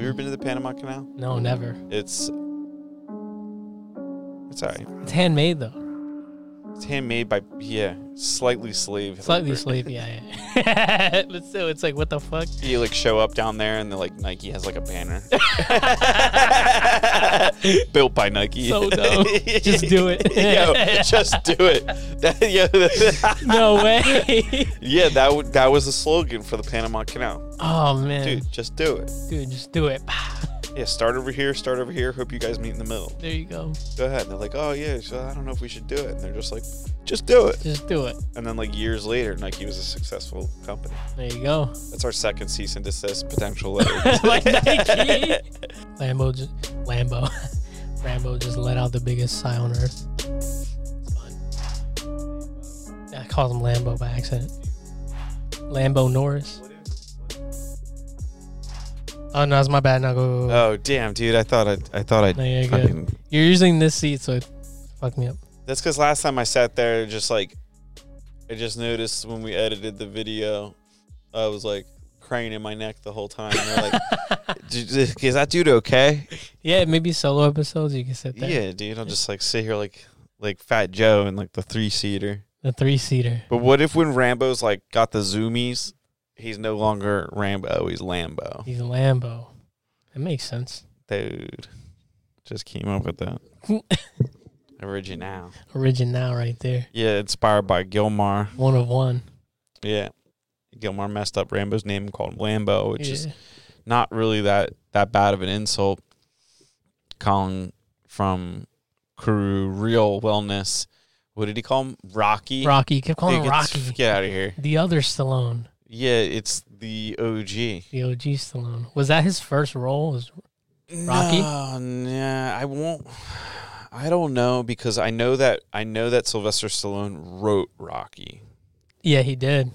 Have you ever been to the Panama Canal? No, never. It's it's alright. It's handmade though. It's handmade by yeah, slightly slave. Slightly slave, yeah, yeah. but still, it's like, what the fuck? You like show up down there and they're like Nike has like a banner. Built by Nike. So dope. Just do it. Yo, just do it. That, yo, No way. yeah, that w- that was the slogan for the Panama Canal. oh man, Dude, just do it. Dude, just do it. Yeah, start over here, start over here. Hope you guys meet in the middle. There you go. Go ahead. And they're like, oh yeah, so I don't know if we should do it. And they're just like, just do it. Just do it. And then like years later, Nike was a successful company. There you go. That's our second cease and desist potential letter. like Nike. Lambo, just, Lambo, Rambo just let out the biggest sigh on earth. It's. I called him Lambo by accident. Lambo Norris. Oh no, it's my bad. Now go. go, go. oh damn, dude! I thought I I thought I No, you're good. You're using this seat, so it fucked me up. That's because last time I sat there, just like I just noticed when we edited the video, I was like craning my neck the whole time. And like, "Dude, "Is that dude okay?" Yeah, maybe solo episodes you can sit there. Yeah, dude. I'll just like sit here like like Fat Joe in like the three seater. The three seater. But what if when Rambo's like got the zoomies, he's no longer Rambo, he's Lambo. He's Lambo. That makes sense. Dude, just came up with that. Original. Original right there. Yeah, inspired by Gilmar. One of one. Yeah. Gilmar messed up Rambo's name and called him Lambo, which is not really that that bad of an insult. Colin from Kuru Real Wellness. What did he call him? Rocky. Rocky. Kept calling Dude, him Rocky. Get out of here. The other Stallone. Yeah, it's the OG. The OG Stallone. Was that his first role? Was Rocky? No, nah, I won't. I don't know because I know that I know that Sylvester Stallone wrote Rocky. yeah, he did.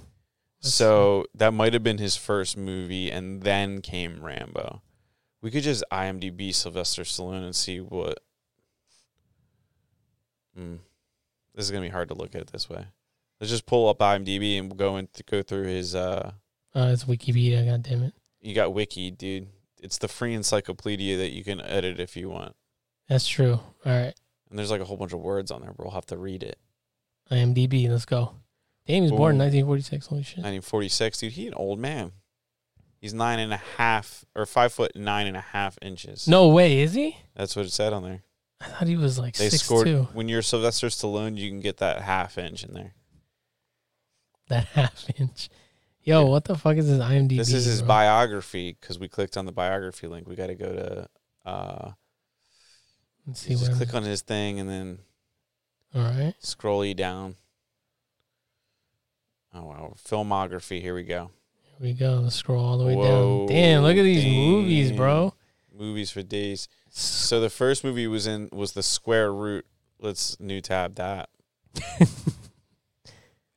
That's so that might have been his first movie, and then came Rambo. We could just IMDb Sylvester Stallone and see what. Hmm. This is gonna be hard to look at this way. Let's just pull up IMDb and go and go through his. uh Uh, it's Wikipedia. God damn it. You got Wiki, dude. It's the free encyclopedia that you can edit if you want. That's true. All right. And there's like a whole bunch of words on there, but we'll have to read it. IMDb. Let's go. Damn, he was born in 1946. Holy shit. 1946, dude. He an old man. He's nine and a half or five foot nine and a half inches. No way, is he? that's what it said on there. I thought he was like They six scored two. when you're Sylvester Stallone, you can get that half inch in there. That half inch. Yo, what the fuck is his IMDb? this is his bro? biography because we clicked on the biography link. We got to go to. uh Let's see just click on his thing and then All right. scroll you down. Oh wow, filmography. Here we go. Here we go. Let's scroll all the way Whoa, down. Damn, look at these movies, bro. Movies for days. So the first movie was in was the Square Root. Let's new tab that.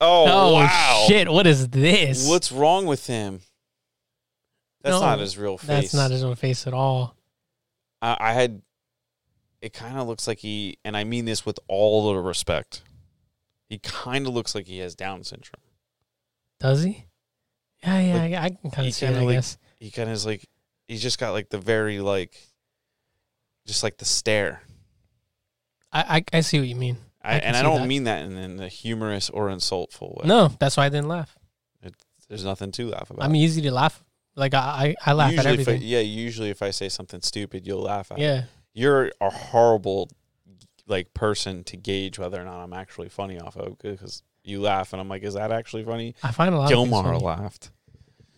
oh, Oh, wow! shit! What is this? What's wrong with him? That's No, not his real face. That's not his own face at all. I, I had. It kind of looks like he, and I mean this with all the respect. He kind of looks like he has Down syndrome. Does he? Yeah, yeah. Like, I, I can kind of see it. kinda I like- guess. He kind of is like he's just got like the very like, just like the stare. I, I I see what you mean. I, I and I don't that. mean that in, in a humorous or insultful way. No, that's why I didn't laugh. There's nothing to laugh about. I'm easy to laugh. Like I I, I laugh usually at if I, everything. yeah, usually if I say something stupid, you'll laugh at. it. yeah. You're a horrible like person to gauge whether or not I'm actually funny off of because you laugh and I'm like, is that actually funny? I find a lot. of Gilmar laughed.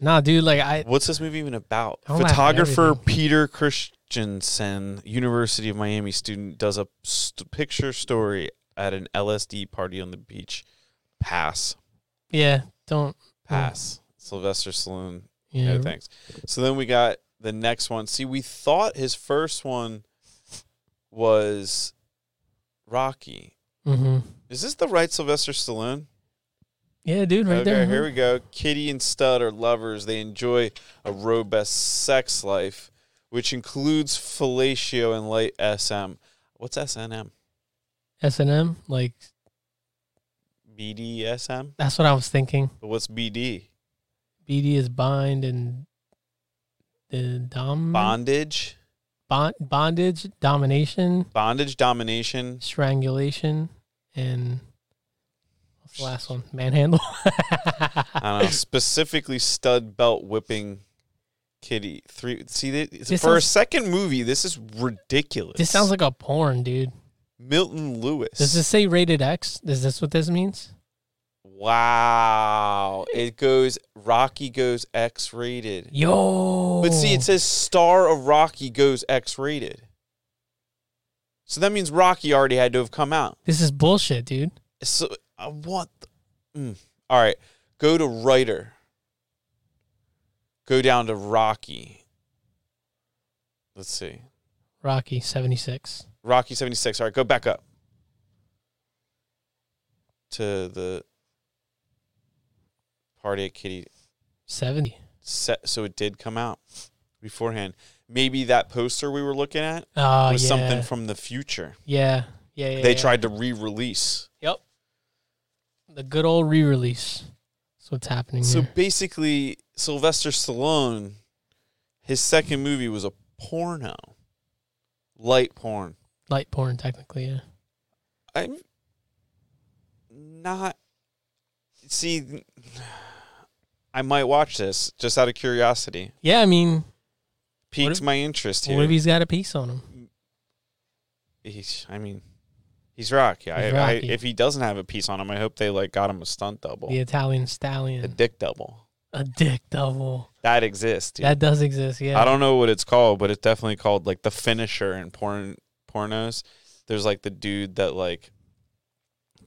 Nah, dude. Like I What's this movie even about? I don't laugh at Photographer. Peter Christensen, University of Miami student, does a st- picture story at an LSD party on the beach. Pass, yeah don't pass. Sylvester Stallone yeah. No thanks. So then we got the next one. See, we thought his first one was Rocky. Mm-hmm. Is this the right Sylvester Stallone? Yeah, dude. Right okay, there. here we go. Kitty and Stud are lovers. They enjoy a robust sex life, which includes fellatio and light SM. What's SNM? S and M. Like BDSM? that's what I was thinking. But what's BD? BD is bind and the dom bondage, bond, bondage, domination, bondage, domination. strangulation, and what's the last one? Manhandle. I don't know. Specifically, stud belt whipping. Kitty three. See, th- This for a sounds- second movie, this is ridiculous. this sounds like a porn, dude. Milton Lewis. Does this say rated X? Is this what this means? Wow. It goes Rocky goes X rated. Yo. But see, it says star of Rocky goes X rated. So that means Rocky already had to have come out. this is bullshit, dude. So uh, what? The, mm. All right, go to writer. Go down to Rocky. Let's see, Rocky seventy six. Rocky seventy six. All right, go back up to the party at Kitty Seventy. set so it did come out beforehand. Maybe that poster we were looking at Oh was yeah. something from the future. yeah. Yeah. Yeah. they yeah. tried to re-release. Yep. The good old re-release. That's what's happening So here. basically, Sylvester Stallone, his second movie was a porno, light porn. Light porn, technically. Yeah. I'm not. See, I might watch this just out of curiosity. Yeah. I mean, Piques if- my interest here. what if he's got a piece on him? he's, I mean, he's Rocky. I, He's I, Rocky. if he doesn't have a piece on him, I hope they like got him a stunt double, The Italian stallion. a dick double. A dick double. That exists. Dude. That does exist. Yeah. I don't know what it's called, but it's definitely called like the finisher in porn pornos. There's like the dude that like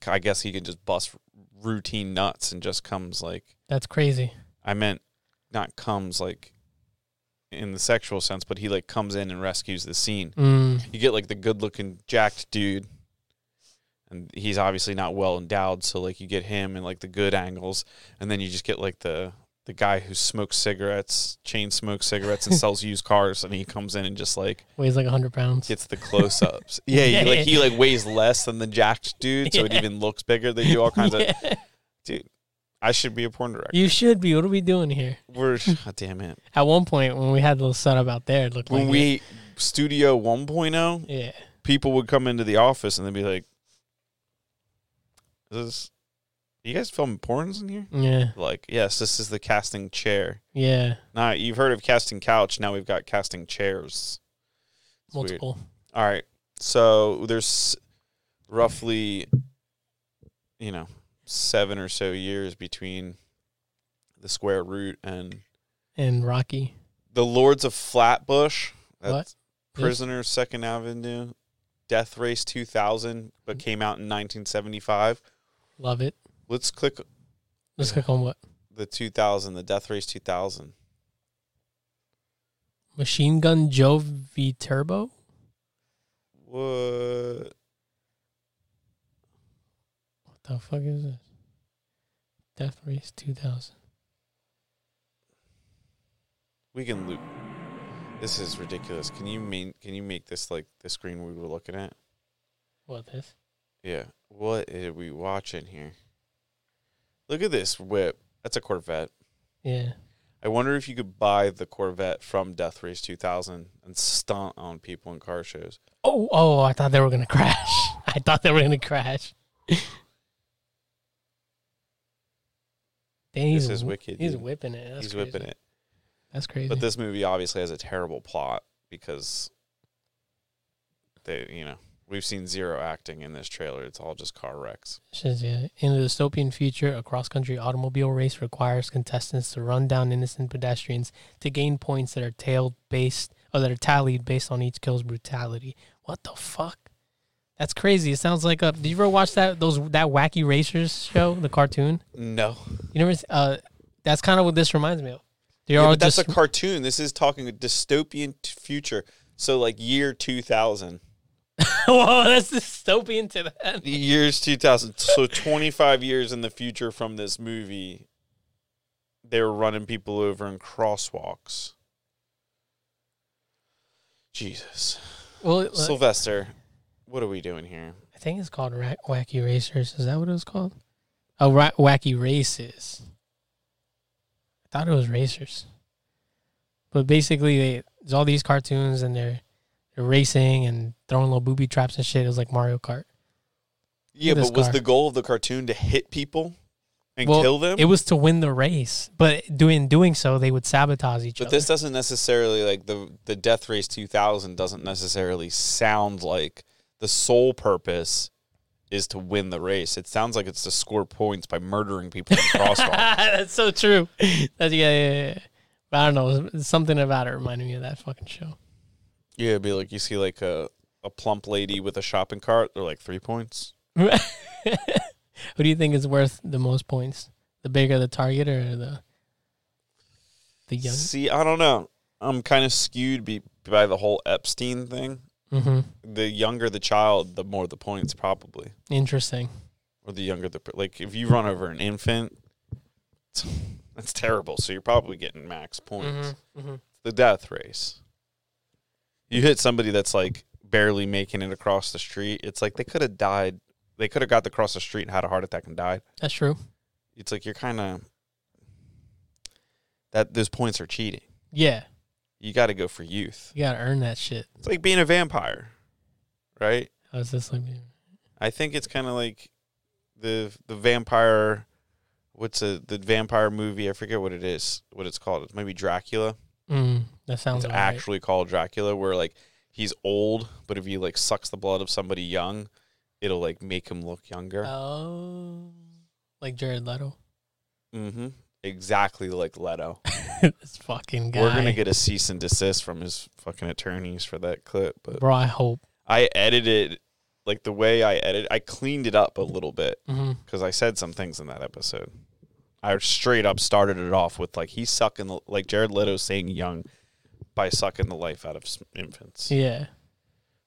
I guess he can just bust routine nuts and just comes like That's crazy. I meant not comes like in the sexual sense, but he like comes in and rescues the scene. Mm. You get like the good looking jacked dude and he's obviously not well endowed, so like you get him and like the good angles and then you just get like the the guy who smokes cigarettes, chain smokes cigarettes and sells used cars and he comes in and just like Weighs like hundred pounds. gets the close ups. Yeah, Yeah, like yeah. he like weighs less than the jacked dude, so it even looks bigger. They do all kinds of dude. I should be a porn director. You should be. What are we doing here? We're oh, damn it. At one point, when we had the little setup out there, it looked When like we studio 1.0, it. yeah. people would come into the office and they'd be like, "Is this? You guys filming porns in here?" Yeah. Like, yes, this is the casting chair. Yeah. Now you've heard of casting couch. Now we've got casting chairs. It's weird. Multiple. All right. So there's roughly, you know, seven or so years between the square root and And Rocky. the Lords of Flatbush. What? That's Prisoner Second Avenue, Death Race 2000, but mm-hmm. came out in 1975. Love it. Let's click Let's click on what? the 2000, the Death Race 2000. Machine Gun Joe Viterbo? What? What the fuck is this? Death Race 2000. We can loop. This is ridiculous. Can you main, Can you make this like the screen we were looking at? What this? Yeah. What are we watching here? Look at this whip. That's a Corvette. Yeah. I wonder if you could buy the Corvette from Death Race 2000 and stunt on people in car shows. Oh, oh, I thought they were gonna crash. I thought they were gonna crash. Dang, he's This is wicked. He's dude. whipping it. That's He's crazy. whipping it. That's crazy. But this movie obviously has a terrible plot because they, you know, we've seen zero acting in this trailer. It's all just car wrecks. Says, yeah. In a dystopian future, a cross country automobile race requires contestants to run down innocent pedestrians to gain points that are tailed based or that are tallied based on each kill's brutality. What the fuck? That's crazy. It sounds like a. Did you ever watch that those that wacky racers show, the cartoon? No. You never. Uh, that's kind of what this reminds me of. They're Yeah, that's just a cartoon. This is talking a dystopian t- future. So like year 2000. Whoa, that's dystopian to that. The years 2000. So 25 years in the future from this movie, they were running people over in crosswalks. Jesus. Well, uh, Sylvester, what are we doing here? I think it's called Ra- Wacky Racers. Is that what it was called? Oh, ra- Wacky Races. I thought it was Racers. But basically, they, there's all these cartoons and they're racing and throwing little booby traps and shit. It was like Mario Kart. Yeah, but was the goal of the cartoon to hit people and Well, kill them? It was to win the race, but doing doing so, they would sabotage each but other. But this doesn't necessarily like the the Death Race 2000 doesn't necessarily sound like the sole purpose is to win the race. It sounds like it's to score points by murdering people in the crosswalk. That's so true. That's, yeah, yeah, yeah. But I don't know. Something about it reminded me of that fucking show. Yeah, it'd be like you see like a a plump lady with a shopping cart. They're like three points. Who do you think is worth the most points? The bigger the target or the the young? See, I don't know. I'm kind of skewed be, by the whole Epstein thing. Mm-hmm. The younger the child, the more the points probably, Interesting. or the younger the like. If you run over an infant, it's- that's terrible. So you're probably getting max points. Mm-hmm. The death race. You hit somebody that's like barely making it across the street. It's like they could have died. They could have got across the street and had a heart attack and died. That's true. It's like you're kind of that. Those points are cheating. Yeah, You got to go for youth. you gotta earn that shit. It's like being a vampire, right? How's this like? I think it's kind of like the the vampire. What's a the vampire movie? I forget what it is. What it's called? It's maybe Dracula. Mm, that sounds It's about right. actually called Dracula, where like he's old, but if he like sucks the blood of somebody young, it'll like make him look younger. Oh, like Jared Leto. mm-hmm. Exactly like Leto. this fucking guy. We're gonna get a cease and desist from his fucking attorneys for that clip, but bro. I hope. I edited like the way I edit. I cleaned it up a little bit. Mm-hmm. because I said some things in that episode. I straight up started it off with like he's sucking the, like Jared Leto saying young by sucking the life out of infants. Yeah.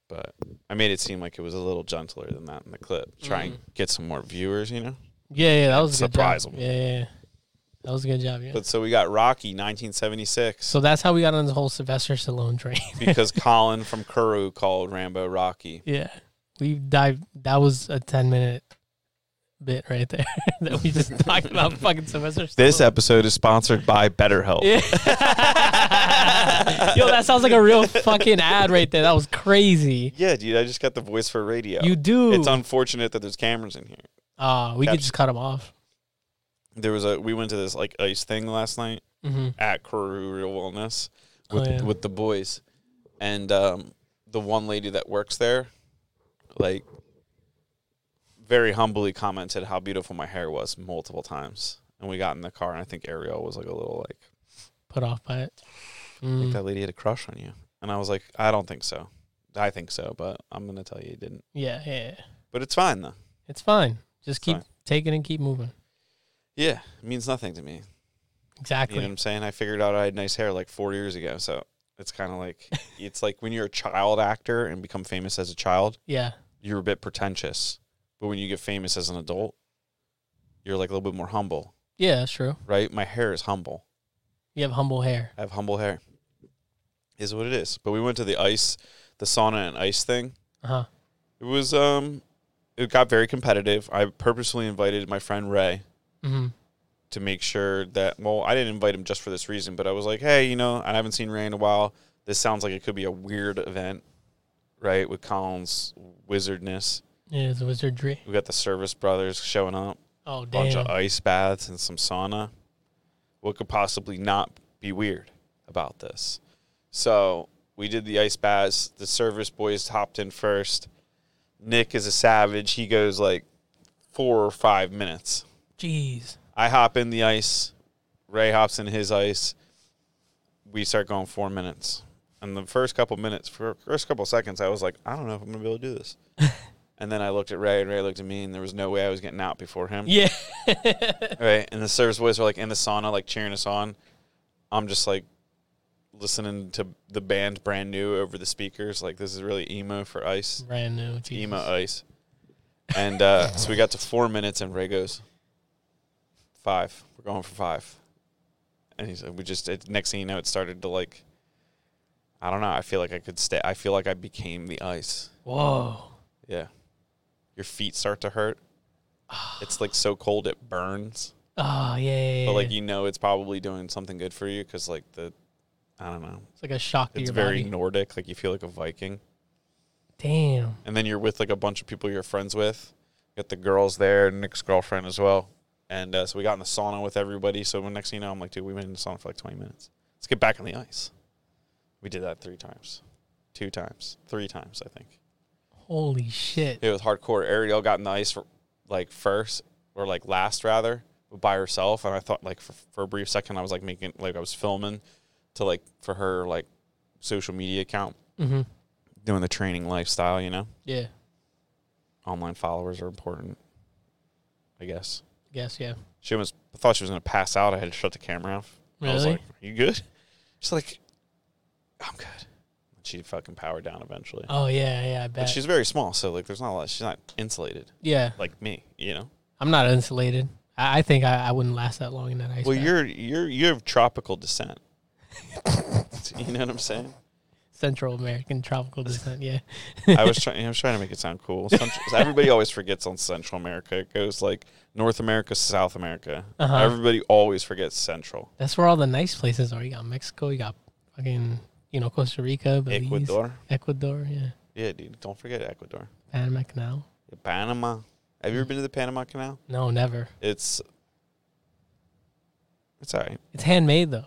But I made it seem like it was a little gentler than that in the clip. Try and mm. get some more viewers, you know. Yeah, yeah, that was a good Surprise job. 'em. Yeah, yeah, that was a good job. Yeah. But so we got Rocky 1976 so that's how we got on the whole Sylvester Stallone train. because Colin from Kuru called Rambo Rocky. yeah, we dived. That was a ten minute bit right there that we just talked about fucking Sylvester. Stallone. This episode is sponsored by BetterHelp. Yeah. Yo, that sounds like a real fucking ad right there. That was crazy. Yeah, dude, I just got the voice for radio. You do. It's unfortunate that there's cameras in here. Uh, we could just cut them off. There was a we went to this like ice thing last night. hmm at Kuru Real Wellness Oh, with yeah. with the boys, and um, the one lady that works there, like, very humbly commented how beautiful my hair was multiple times. And we got in the car, and I think Ariel was like a little like, Put off by it. I think Mm. that lady had a crush on you, and I was like, I don't think so. I think so, but I'm gonna tell you it didn't. Yeah, yeah, yeah. But it's fine though. It's fine. Just keep Fine. taking and keep moving. Yeah, it means nothing to me. Exactly. You know what I'm saying? I figured out I had nice hair like four years ago, so it's kind of like it's like when you're a child actor and become famous as a child. yeah. you're a bit pretentious. But when you get famous as an adult, you're like a little bit more humble, Yeah, that's true. right? My hair is humble. You have humble hair. I have humble hair. Is what it is. But we went to the ice, the sauna and ice thing. Uh huh. It was um it got very competitive. I purposely invited my friend Ray hmm to make sure that well, I didn't invite him just for this reason, but I was like, "Hey, you know, I haven't seen Ray in a while. This sounds like it could be a weird event." Right? With Colin's wizardness. Yeah, it's wizardry. We got the Service Brothers showing up. Oh damn. bunch of ice baths and some sauna. What could possibly not be weird about this? So we did the ice baths. The service boys hopped in first. Nick is a savage. He goes like four or five minutes. Jeez. I hop in the ice. Ray hops in his ice. We start going four minutes. And the first couple minutes, for first couple seconds, I was like, I don't know if I'm gonna be able to do this. and then I looked at Ray, and Ray looked at me, and there was no way I was getting out before him. Yeah. Right. And the service boys were like in the sauna, like cheering us on. I'm just like listening to the band brand new over the speakers. Like this is really emo for ice. Brand new. Jesus. Emo ice. And uh, so we got to four minutes and Ray goes, Five. We're going for five. And he said we just it, next thing you know, it started to like I don't know, I feel like I could stay I feel like I became the ice. Whoa. Yeah. Your feet start to hurt. It's like so cold it burns. Oh yeah. yeah, yeah. but like you know it's probably doing something good for you because like the I don't know. It's like a shock to It's your very body. Nordic. Like you feel like a Viking. Damn. And then you're with like a bunch of people you're friends with. Got the girls there, Nick's girlfriend as well. And uh, so we got in the sauna with everybody. So when next thing you know, I'm like, dude, we went in the sauna for like 20 minutes. Let's get back on the ice. We did that three times, two times, three times, I think. Holy shit. It was hardcore. Ariel got in the ice for, like first or like last rather, by herself. And I thought like for, for a brief second, I was like making like I was filming to like for her like social media account, Mm-hmm. doing the training lifestyle. You know, Yeah. online followers are important. I guess. Guess yeah. She was. I thought she was gonna pass out. I had to shut the camera off. I was Really? like, "Are you good?" She's like, "I'm good." She fucking powered down eventually. Oh yeah, yeah. I but she's very small, so like, there's not a lot. She's not insulated yeah. like me. You know. I'm not insulated. I, I think I, I wouldn't last that long in that ice. Well, you're you're you have tropical descent. you know what I'm saying? Central American tropical descent. Yeah. I was trying. I was trying to make it sound cool. Central, everybody always forgets on Central America. It goes like North America, South America. Uh-huh. Everybody always forgets Central. That's where all the nice places are. You got Mexico. You got fucking you know Costa Rica, Belize, Ecuador. Ecuador. Yeah. Yeah, dude. Don't forget Ecuador. Panama Canal. Panama. Have you ever been to the Panama Canal? No, never. It's it's alright. It's handmade though.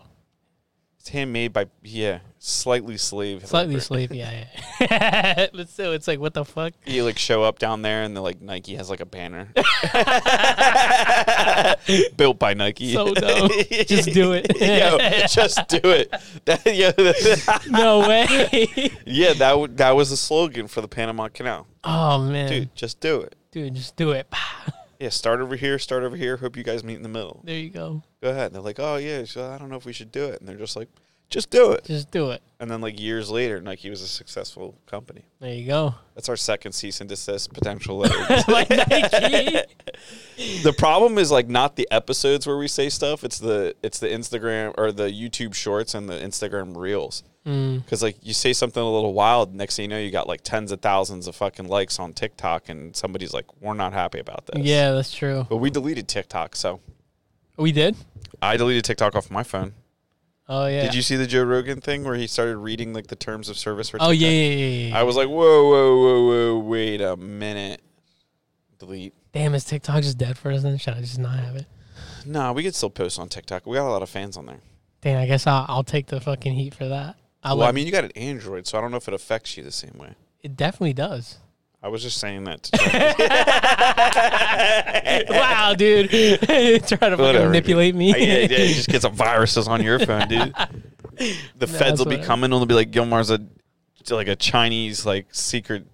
It's handmade by yeah, slightly slave. Slightly labor. slave. Yeah, yeah. but still, it's like what the fuck. You like show up down there and the like Nike has like a banner built by Nike. So dope. Just do it. Yo, just do it. That, yo, No way. yeah, that w- that was the slogan for the Panama Canal. oh man, Dude, just do it. dude, just do it. Yeah, start over here, start over here. Hope you guys meet in the middle. There you go. Go ahead. And they're like, oh yeah, so I don't know if we should do it, and they're just like, just do it. Just do it. And then like years later, Nike was a successful company. There you go. That's our second cease and desist potential letter. like Nike. the problem is like not the episodes where we say stuff. It's the it's the Instagram or the YouTube Shorts and the Instagram Reels. Mm, Because like you say something a little wild, next thing you know, you got like tens of thousands of fucking likes on TikTok, and somebody's like, "We're not happy about this." yeah, that's true. But we deleted TikTok, so We did. I deleted TikTok off my phone. Oh yeah. Did you see the Joe Rogan thing where he started reading like the terms of service for? Oh yeah, yeah, yeah, yeah. I was like, whoa, whoa, whoa, whoa, wait a minute. Delete. Damn, is TikTok just dead for us? Then should I just not have it? Nah, we could still post on TikTok. We got a lot of fans on there. Damn, I guess I'll, I'll take the fucking heat for that. I'll well, I mean, you got an Android, so I don't know if it affects you the same way. it definitely does. I was just saying that. Wow, dude, trying to manipulate me. yeah, yeah, you just get some viruses on your phone, dude. The No, feds will be coming. and They'll be like, Gilmar's a like a Chinese like secret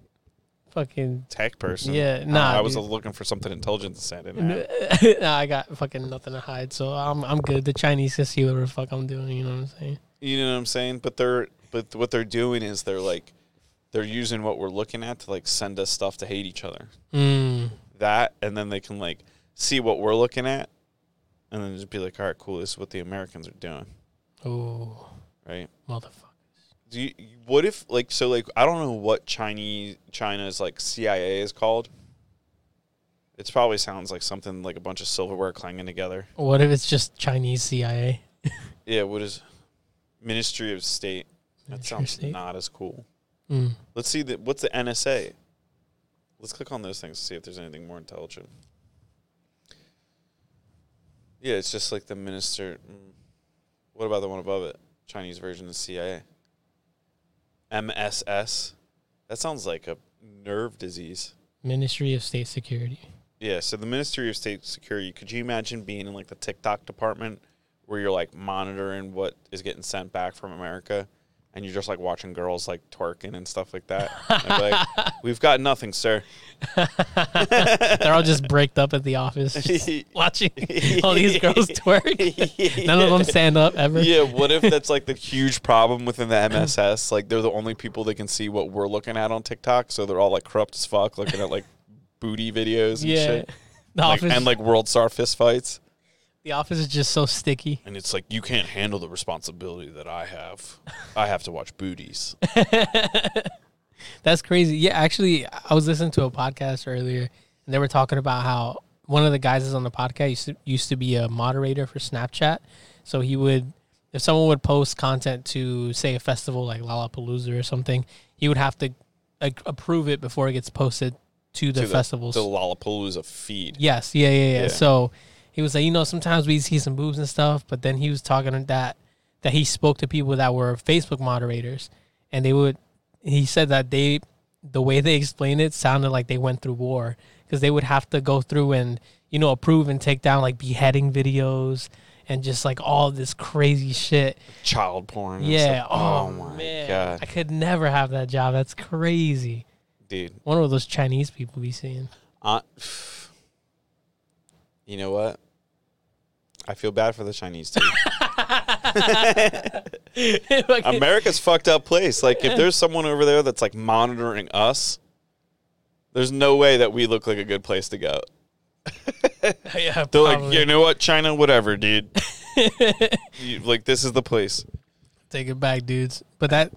fucking tech person. Yeah, I- nah, I was dude. looking for something intelligent to say. I nah, I got fucking nothing to hide, so I'm I'm good. The Chinese can see whatever the fuck I'm doing. You know what I'm saying? You know what I'm saying? But they're but what they're doing is they're like they're using what we're looking at to like send us stuff to hate each other. Mm. That and then they can like see what we're looking at and then just be like, all right, cool, this is what the Americans are doing. Oh, Right. Motherfuckers. Do you what if like so like I don't know what Chinese China's like CIA is called. It probably sounds like something like a bunch of silverware clanging together. What if it's just Chinese CIA? Yeah, what is Ministry of State? That Ministry sounds State? not as cool. Mm. Let's see the what's the NSA. Let's click on those things to see if there's anything more intelligent. Yeah, it's just like the minister. mm. What about the one above it? Chinese version of CIA. MSS. That sounds like a nerve disease. Ministry of State Security. Yeah, so the Ministry of State Security, could you imagine being in like the TikTok department where you're like monitoring what is getting sent back from America and you're just like watching girls like twerking and stuff like that? And like, We've got nothing, sir. They're all just breaked up at the office, watching all these girls twerk. None of them stand up ever. Yeah, what if that's like the huge problem within the MSS? Like they're the only people that can see what we're looking at on TikTok, so they're all like corrupt as fuck, looking at like booty videos and yeah. shit. The Like, office, and like world star fist fights. The office is just so sticky. And it's like you can't handle the responsibility that I have. I have to watch booties. That's crazy. Yeah, actually, I was listening to a podcast earlier, and they were talking about how one of the guys is on the podcast used to, used to be a moderator for Snapchat. So he would if someone would post content to say a festival like Lollapalooza or something, he would have to like approve it before it gets posted to the festival To festivals. The Lollapalooza feed. Yes, yeah, yeah, yeah, Yeah. So he was like, you know, sometimes we see some boobs and stuff, but then he was talking that that he spoke to people that were Facebook moderators, and they would. He said that they, the way they explained it, sounded like they went through war because they would have to go through and you know approve and take down like beheading videos and just like all this crazy shit. Child porn. Yeah. stuff. Oh, my man, god, I could never have that job. That's crazy. dude. One of those Chinese people be seeing. Uh, you know what? I feel bad for the Chinese too. America's fucked up place. Like if there's someone over there that's like monitoring us, there's no way that we look like a good place to go. yeah, They're like, you know what, China, whatever, dude. You- like this is the place. Take it back, dudes. But that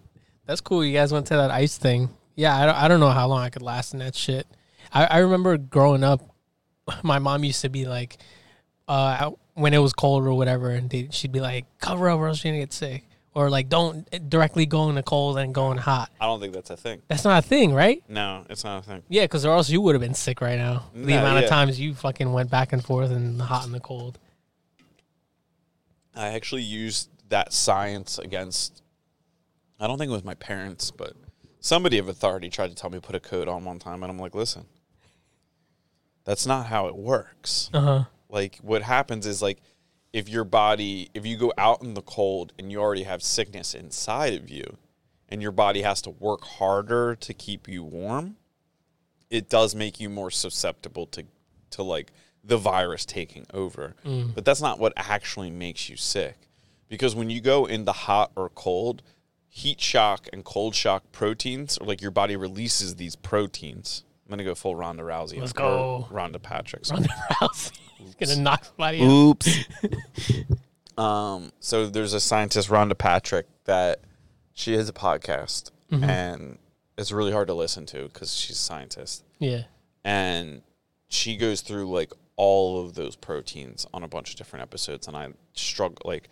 that's cool. You guys went to that ice thing. Yeah, I don't, I don't know how long I could last in that shit. I, I remember growing up, my mom used to be like, uh, when it was cold or whatever, and they, she'd be like, cover up or else you're gonna get sick, or like don't directly go in the cold and go in hot. I don't think that's a thing. That's not a thing, right? No, it's not a thing. Yeah, because or else you would have been sick right now. The amount yeah. of times you fucking went back and forth in the hot and the cold. I actually used that science against. I don't think it was my parents, but somebody of authority tried to tell me to put a coat on one time, and I'm like, listen, that's not how it works. Uh huh. Like, what happens is like, if your body, if you go out in the cold and you already have sickness inside of you, and your body has to work harder to keep you warm, it does make you more susceptible to, to like the virus taking over. Mm. But that's not what actually makes you sick. Because when you go into hot or cold, heat shock and cold shock proteins, or like your body releases these proteins. I'm gonna go full Ronda Rousey. Let's go. Rhonda Patrick. Ronda Rousey. He's gonna knock somebody out. Oops. um, so there's a scientist, Rhonda Patrick, that she has a podcast, and it's really hard to listen to because she's a scientist, Yeah. and she goes through like all of those proteins on a bunch of different episodes, and I struggle like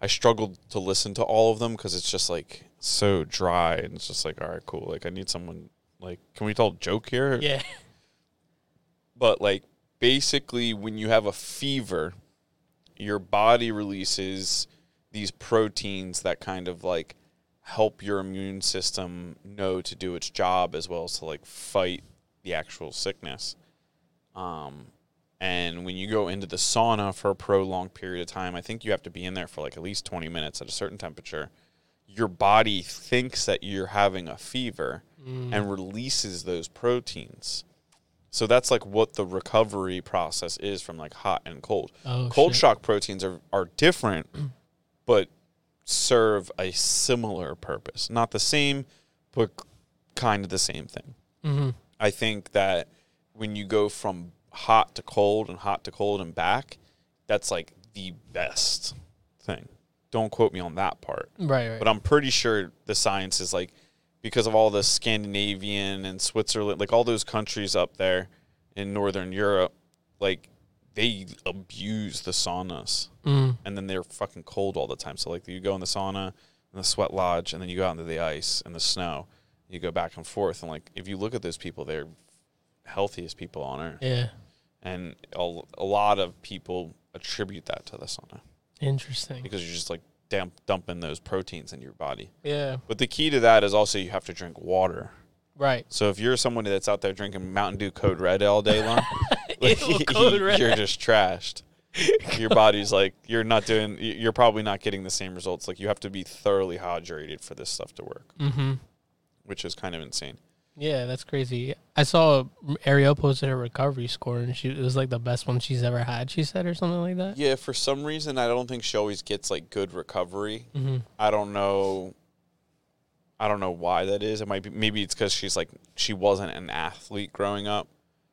I struggled to listen to all of them because it's just like so dry, and it's just like all right, cool. Like I need someone like, can we tell a joke here? Yeah. but like basically when you have a fever your body releases these proteins that kind of like help your immune system know to do its job as well as to like fight the actual sickness. Um and when you go into the sauna for a prolonged period of time i think you have to be in there for like at least 20 minutes at a certain temperature. Your body thinks that you're having a fever and releases those proteins so that's like what the recovery process is from like hot and cold. Oh, cold shit. shock proteins are, are different, but serve a similar purpose. Not the same, but kind of the same thing. Mm-hmm. I think that when you go from hot to cold and hot to cold and back, that's like the best thing. Don't quote me on that part. Right, right. But I'm pretty sure the science is like because of all the Scandinavian and Switzerland, like all those countries up there in Northern Europe, like they abuse the saunas Mm. and then they're fucking cold all the time. So like you go in the sauna and the sweat lodge and then you go out into the ice and the snow. You go back and forth and like if you look at those people, they're healthiest people on earth. Yeah. And a, a lot of people attribute that to the sauna Interesting. because you're just like damp, dumping those proteins in your body. Yeah. But the key to that is also you have to drink water. Right. So if you're somebody that's out there drinking Mountain Dew Code Red all day long, like, you're just trashed. Your body's like you're not doing. You're probably not getting the same results. Like you have to be thoroughly hydrated for this stuff to work, Mm-hmm. which is kind of insane. Yeah, that's crazy. I saw Ariel posted her recovery score, and she it was like the best one she's ever had. She said, or something like that. Yeah, for some reason I don't think she always gets like good recovery. Mm-hmm. I don't know. I don't know why that is. It might be maybe it's because she's like she wasn't an athlete growing up,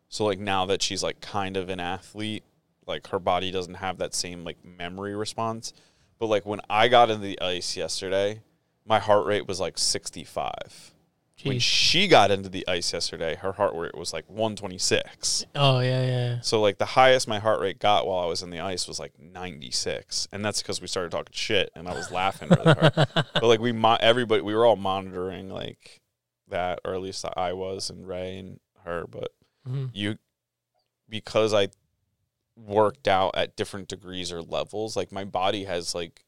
so like now that she's like kind of an athlete, like her body doesn't have that same like memory response. But like when I got into the ice yesterday, my heart rate was like sixty five, When Jeez. she got into the ice yesterday, her heart rate was like 126. Oh yeah, yeah. yeah. So like the highest my heart rate got while I was in the ice was like 96, and that's because we started talking shit and I was laughing really hard. But like we mo- everybody we were all monitoring like that, or at least I was and Ray and her. But Mhm. you because I worked out at different degrees or levels, like my body has like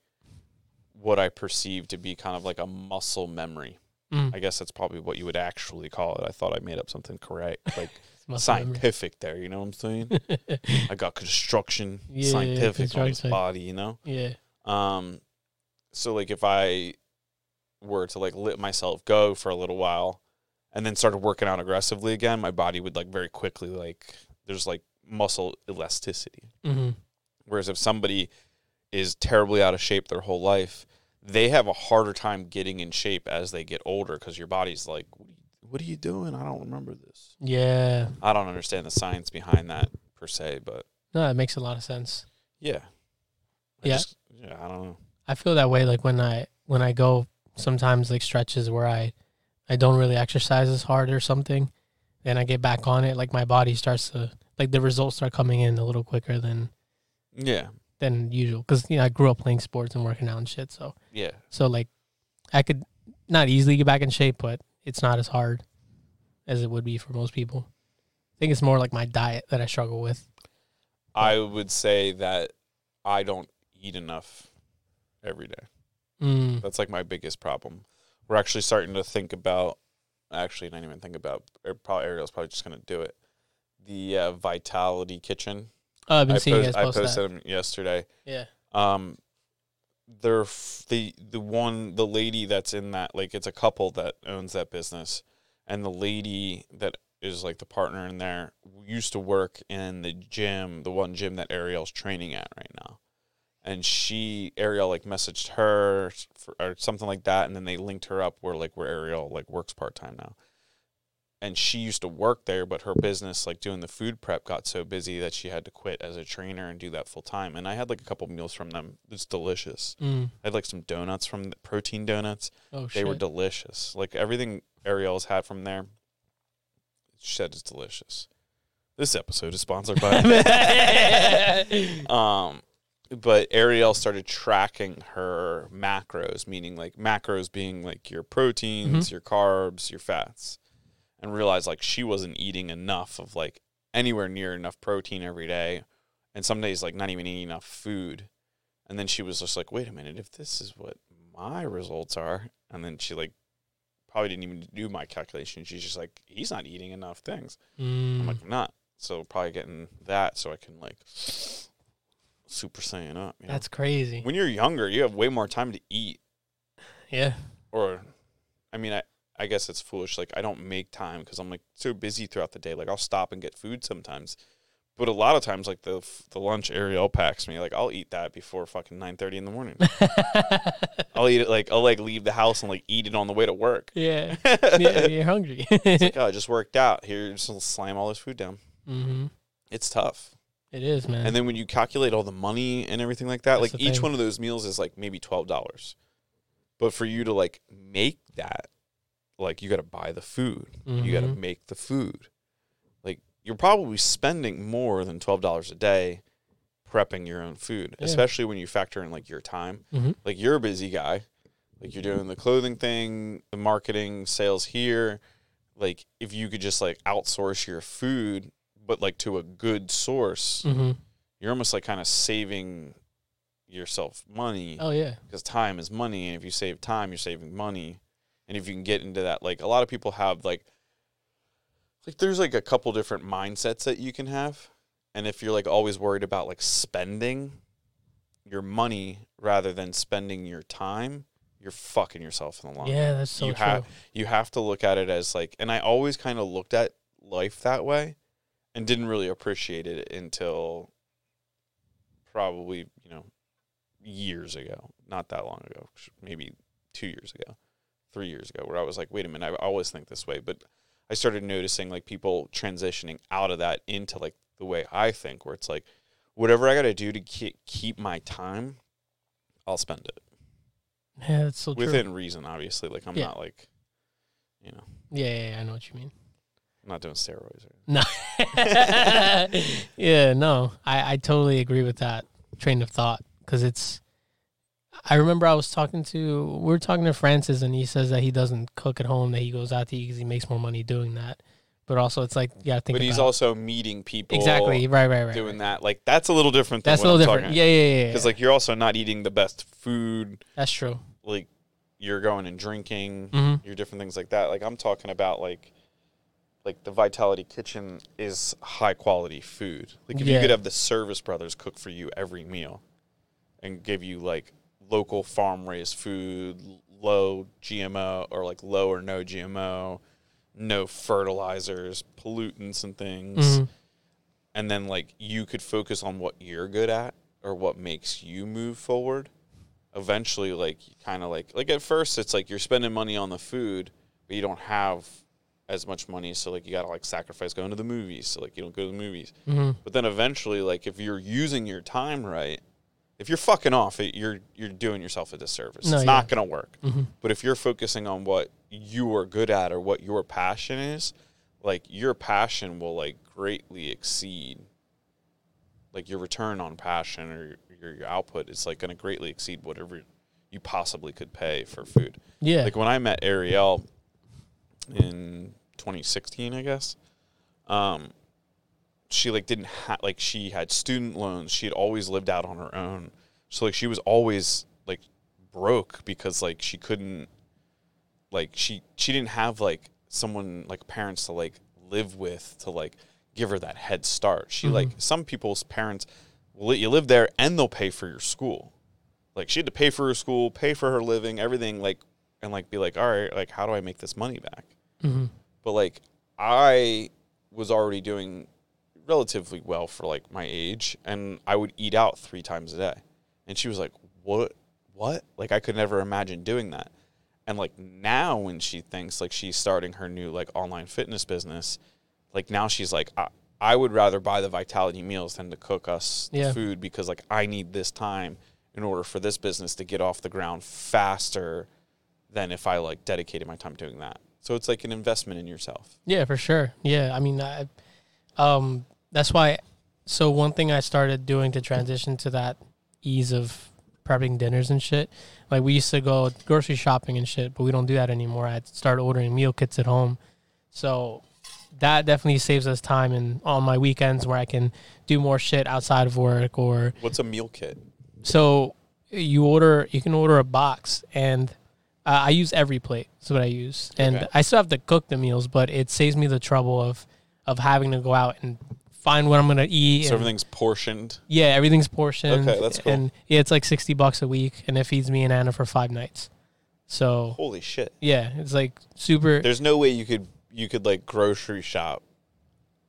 what I perceive to be kind of like a muscle memory. Mm. I guess that's probably what you would actually call it. I thought I made up something correct, like scientific there. You know what I'm saying? I got construction Yeah, scientific on his body. You know. yeah. Um, so like if I were to like let myself go for a little while, and then started working out aggressively again, my body would like very quickly like there's like muscle elasticity. hmm Whereas if somebody is terribly out of shape their whole life, they have a harder time getting in shape as they get older because your body's like, what are, you, what are you doing? I don't remember this. Yeah. I don't understand the science behind that per se, but No, that makes a lot of sense. yeah. I Yeah. just- yeah, I don't know. I feel that way like when I when I go sometimes like stretches where I I don't really exercise as hard or something, and I get back on it. Like my body starts to like the results start coming in a little quicker than Yeah. Than usual because you know I grew up playing sports and working out and shit. So Yeah. so like I could not easily get back in shape, but it's not as hard as it would be for most people. I think it's more like my diet that I struggle with. I would say that I don't eat enough every day. Mm. That's like my biggest problem. We're actually starting to think about. Actually, not even think about. Probably Ariel's probably just gonna do it. The uh, Vitality Kitchen. Oh, I've been I, seeing you guys post- I posted that. them yesterday. Yeah. Um, they're f- the the one the lady that's in that like it's a couple that owns that business, and the lady that is like the partner in there used to work in the gym, the one gym that Ariel's training at right now, and she Ariel like messaged her for, or something like that, and then they linked her up where like where Ariel like works part time now. And she used to work there, but her business, like doing the food prep, got so busy that she had to quit as a trainer and do that full time. And I had like a couple meals from them. It's delicious. Mm. I had like some donuts from the protein donuts. Oh They shit. were delicious. Like everything Ariel's had from there, she said it's delicious. This episode is sponsored by. um, but Ariel started tracking her macros, meaning like macros being like your proteins, your carbs, your fats, and realized like she wasn't eating enough of like anywhere near enough protein every day, and some days like not even eating enough food. And then she was just like, wait a minute, if this is what my results are, and then she like probably didn't even do my calculation. She's just like, he's not eating enough things. Mm. I'm like, I'm not. So probably getting that so I can like super saiyan up. You know? That's crazy. when you're younger, you have way more time to eat. Yeah. Or, I mean, I I guess it's foolish. Like I don't make time because I'm like so busy throughout the day. Like I'll stop and get food sometimes, but a lot of times, like the the lunch Ariel packs me, like I'll eat that before fucking nine thirty in the morning. I'll eat it like I'll like leave the house and like eat it on the way to work. yeah. yeah. You're hungry. It's like, oh, I just worked out. Here, just slam all this food down. hmm It's tough. It is, man. And then when you calculate all the money and everything like that, That's like each thing. one of those meals is like maybe twelve dollars. But for you to like make that, like you got to buy the food. You got to make the food. Like you're probably spending more than twelve dollars a day prepping your own food, Yeah. especially when you factor in like your time. Mhm. Like you're a busy guy. Like you're doing the clothing thing, the marketing, sales here. Like if you could just like outsource your food, but like to a good source, hmm you're almost like kind of saving yourself money Oh yeah. because time is money and if you save time you're saving money and if you can get into that like a lot of people have like like there's like a couple different mindsets that you can have. And if you're like always worried about like spending your money rather than spending your time you're fucking yourself in the long Yeah, that's so you true. have you have to look at it as like and i always kind of looked at life that way and didn't really appreciate it until probably you know years ago not that long ago maybe two years ago three years ago where i was like wait a minute i always think this way but i started noticing like people transitioning out of that into like the way i think where it's like whatever i got to do to keep, keep my time i'll spend it yeah, that's so true. within reason obviously like i'm Yeah. not like you know, Yeah, yeah, yeah, I know what you mean. I'm not doing steroids. Or, No. yeah, no, I, I totally agree with that train of thought because it's. I remember I was talking to we were talking to Francis and he says that he doesn't cook at home that he goes out to eat because he makes more money doing that, but also it's like yeah, I think but he's also meeting people. exactly right, right, right. Doing that, like that's a little different. Than That's a little I'm different. Yeah, yeah, yeah. yeah. Because like you're also not eating the best food. that's true. Like you're going and drinking. hmm You're different things like that. Like I'm talking about like. Like the Vitality Kitchen is high quality food. Like if you could have the Service Brothers cook for you every meal, and give you like local farm raised food, low GMO or like low or no GMO, no fertilizers, pollutants and things. hmm And then like you could focus on what you're good at or what makes you move forward. Eventually like you kind of like like at first it's like you're spending money on the food, but you don't have as much money so like you got to like sacrifice going to the movies so like you don't go to the movies. hmm But then eventually, like if you're using your time right, if you're fucking off it, you're you're doing yourself a disservice. No, it's yeah. not gonna work. hmm But if you're focusing on what you are good at or what your passion is, like your passion will like greatly exceed like your return on passion or your, your output is like going to greatly exceed whatever you possibly could pay for food. Yeah. Like when I met Ariel in 2016, I guess, um, she like didn't have like she had student loans. She had always lived out on her own, so like she was always like broke because like she couldn't like she she didn't have like someone like parents to like live with to like give her that head start. She Mhm. like some people's parents will let you live there and they'll pay for your school. Like she had to pay for her school, pay for her living, everything like and like be like, all right, like how do I make this money back? hmm But like I was already doing relatively well for like my age and I would eat out 3 times a day. And she was like, "What? What?" Like I could never imagine doing that. And like now when she thinks like she's starting her new like online fitness business, like now she's like I, I would rather buy the vitality meals than to cook us Yeah. food because like I need this time in order for this business to get off the ground faster than if I like dedicated my time doing that. So it's like an investment in yourself. Yeah, for sure. Yeah, I mean, I, um, that's why. So one thing I started doing to transition to that ease of prepping dinners and shit, like we used to go grocery shopping and shit, but we don't do that anymore. I start ordering meal kits at home, so that definitely saves us time and on my weekends where I can do more shit outside of work or What's a meal kit? so you order, you can order a box, and uh, I use EveryPlate. That's what I use, and Okay. I still have to cook the meals, but it saves me the trouble of of having to go out and find what I'm gonna eat. So and- everything's portioned. yeah, everything's portioned. Okay, that's cool. And yeah, it's like sixty bucks a week, and it feeds me and Anna for five nights. So Holy shit. yeah, it's like super. There's no way you could you could like grocery shop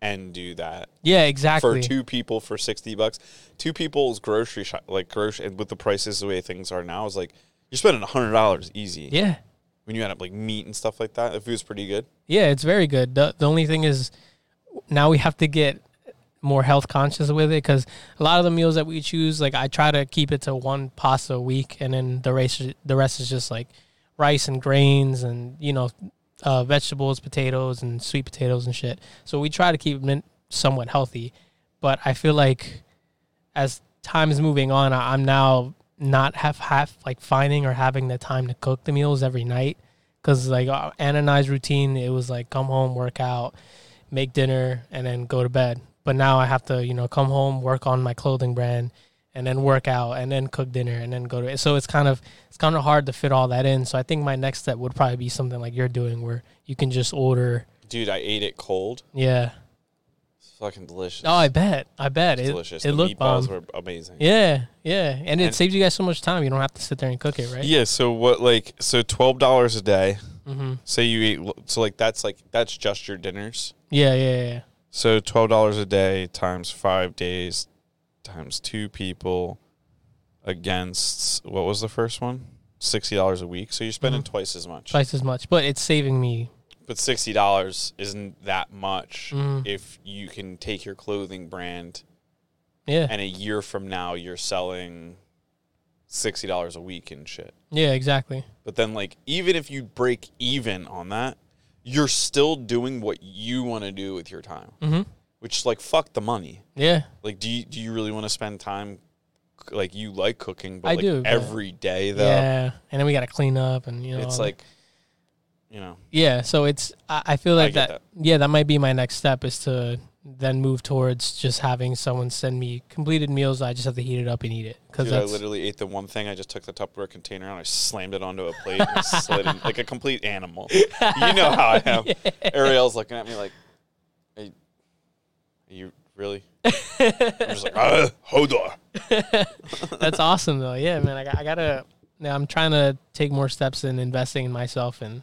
and do that Yeah, exactly. for two people for 60 bucks. Two people's grocery shop like grocery and with the prices the way things are now is like you're spending $100 easy. yeah, When you add up like meat and stuff like that, the food's pretty good. yeah, it's very good. The the only thing is now we have to get more health conscious with it because a lot of the meals that we choose, like I try to keep it to one pasta a week, and then the rest the rest is just like rice and grains and you know uh, vegetables, potatoes and sweet potatoes and shit. So we try to keep it somewhat healthy, but I feel like as time is moving on, I'm now not have half like finding or having the time to cook the meals every night because like uh, Anna and I's routine, it was like come home, work out, make dinner, and then go to bed. But now I have to, you know, come home, work on my clothing brand, and then work out, and then cook dinner, and then go to. It. So it's kind of it's kind of hard to fit all that in. So I think my next step would probably be something like you're doing, where you can just order. Dude, I ate it cold. Yeah. It's fucking delicious. Oh, I bet. I bet it's it. delicious. It the looked meatballs bomb. were amazing. Yeah, yeah, and it And- saves you guys so much time. You don't have to sit there and cook it, right? Yeah, so what like so $12 a day. Mm-hmm. Say you eat so like that's like that's just your dinners. Yeah, yeah, yeah. So twelve dollars a day times five days times two people against what was the first one? Sixty dollars a week. So you're spending Mhm. twice as much. Twice as much, but it's saving me. But sixty dollars isn't that much Mhm. if you can take your clothing brand Yeah, and a year from now you're selling sixty dollars a week and shit. yeah, exactly. But then like even if you break even on that, you're still doing what you want to do with your time. Mm-hmm. Which like fuck the money. Yeah. Like, do you do you really want to spend time? Like you like cooking, but I like do, every day though. Yeah. And then we got to clean up and, you know. it's like, you know, Yeah, so it's I, I feel I like that, Yeah, that might be my next step is to then move towards just having someone send me completed meals. I just have to heat it up and eat it because I literally ate the one thing. I just took the Tupperware container and I slammed it onto a plate and slid in like a complete animal. You know how I am. Ariel's looking at me like, "Are you, are you really?" I'm just like, uh, hold on. that's awesome though. Yeah, man, I, got, I gotta. Now I'm trying to take more steps in investing in myself and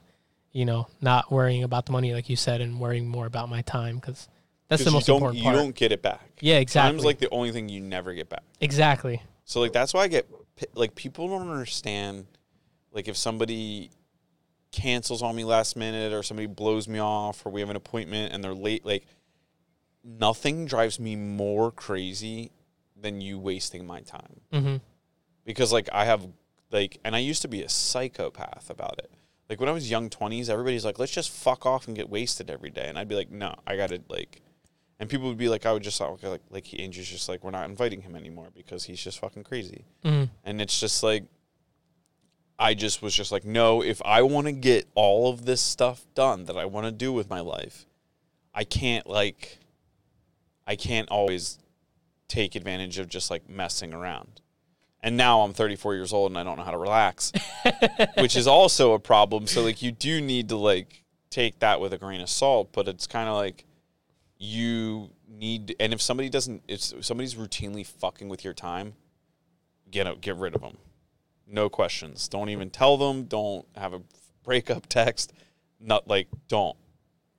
you know not worrying about the money like you said and worrying more about my time because that's the most you important you part. don't get it back. yeah, exactly. Time's like the only thing you never get back. exactly. So like that's why I get like people don't understand like if somebody cancels on me last minute or somebody blows me off or we have an appointment and they're late like nothing drives me more crazy than you wasting my time Mm-hmm. because like I have like and I used to be a psychopath about it. Like when I was young 20s everybody's like let's just fuck off and get wasted every day and I'd be like no, I got to like and people would be like I would just okay, like like he Andrew's just like we're not inviting him anymore because he's just fucking crazy. Mm-hmm. And it's just like, I just was just like, no, if I want to get all of this stuff done that I want to do with my life, I can't like, I can't always take advantage of just like messing around. And now I'm 34 years old and I don't know how to relax, which is also a problem. So like, you do need to like take that with a grain of salt, but it's kind of like you need, and if somebody doesn't, if somebody's routinely fucking with your time, get out, get rid of them. No questions. Don't even tell them. Don't have a breakup text. Not like don't.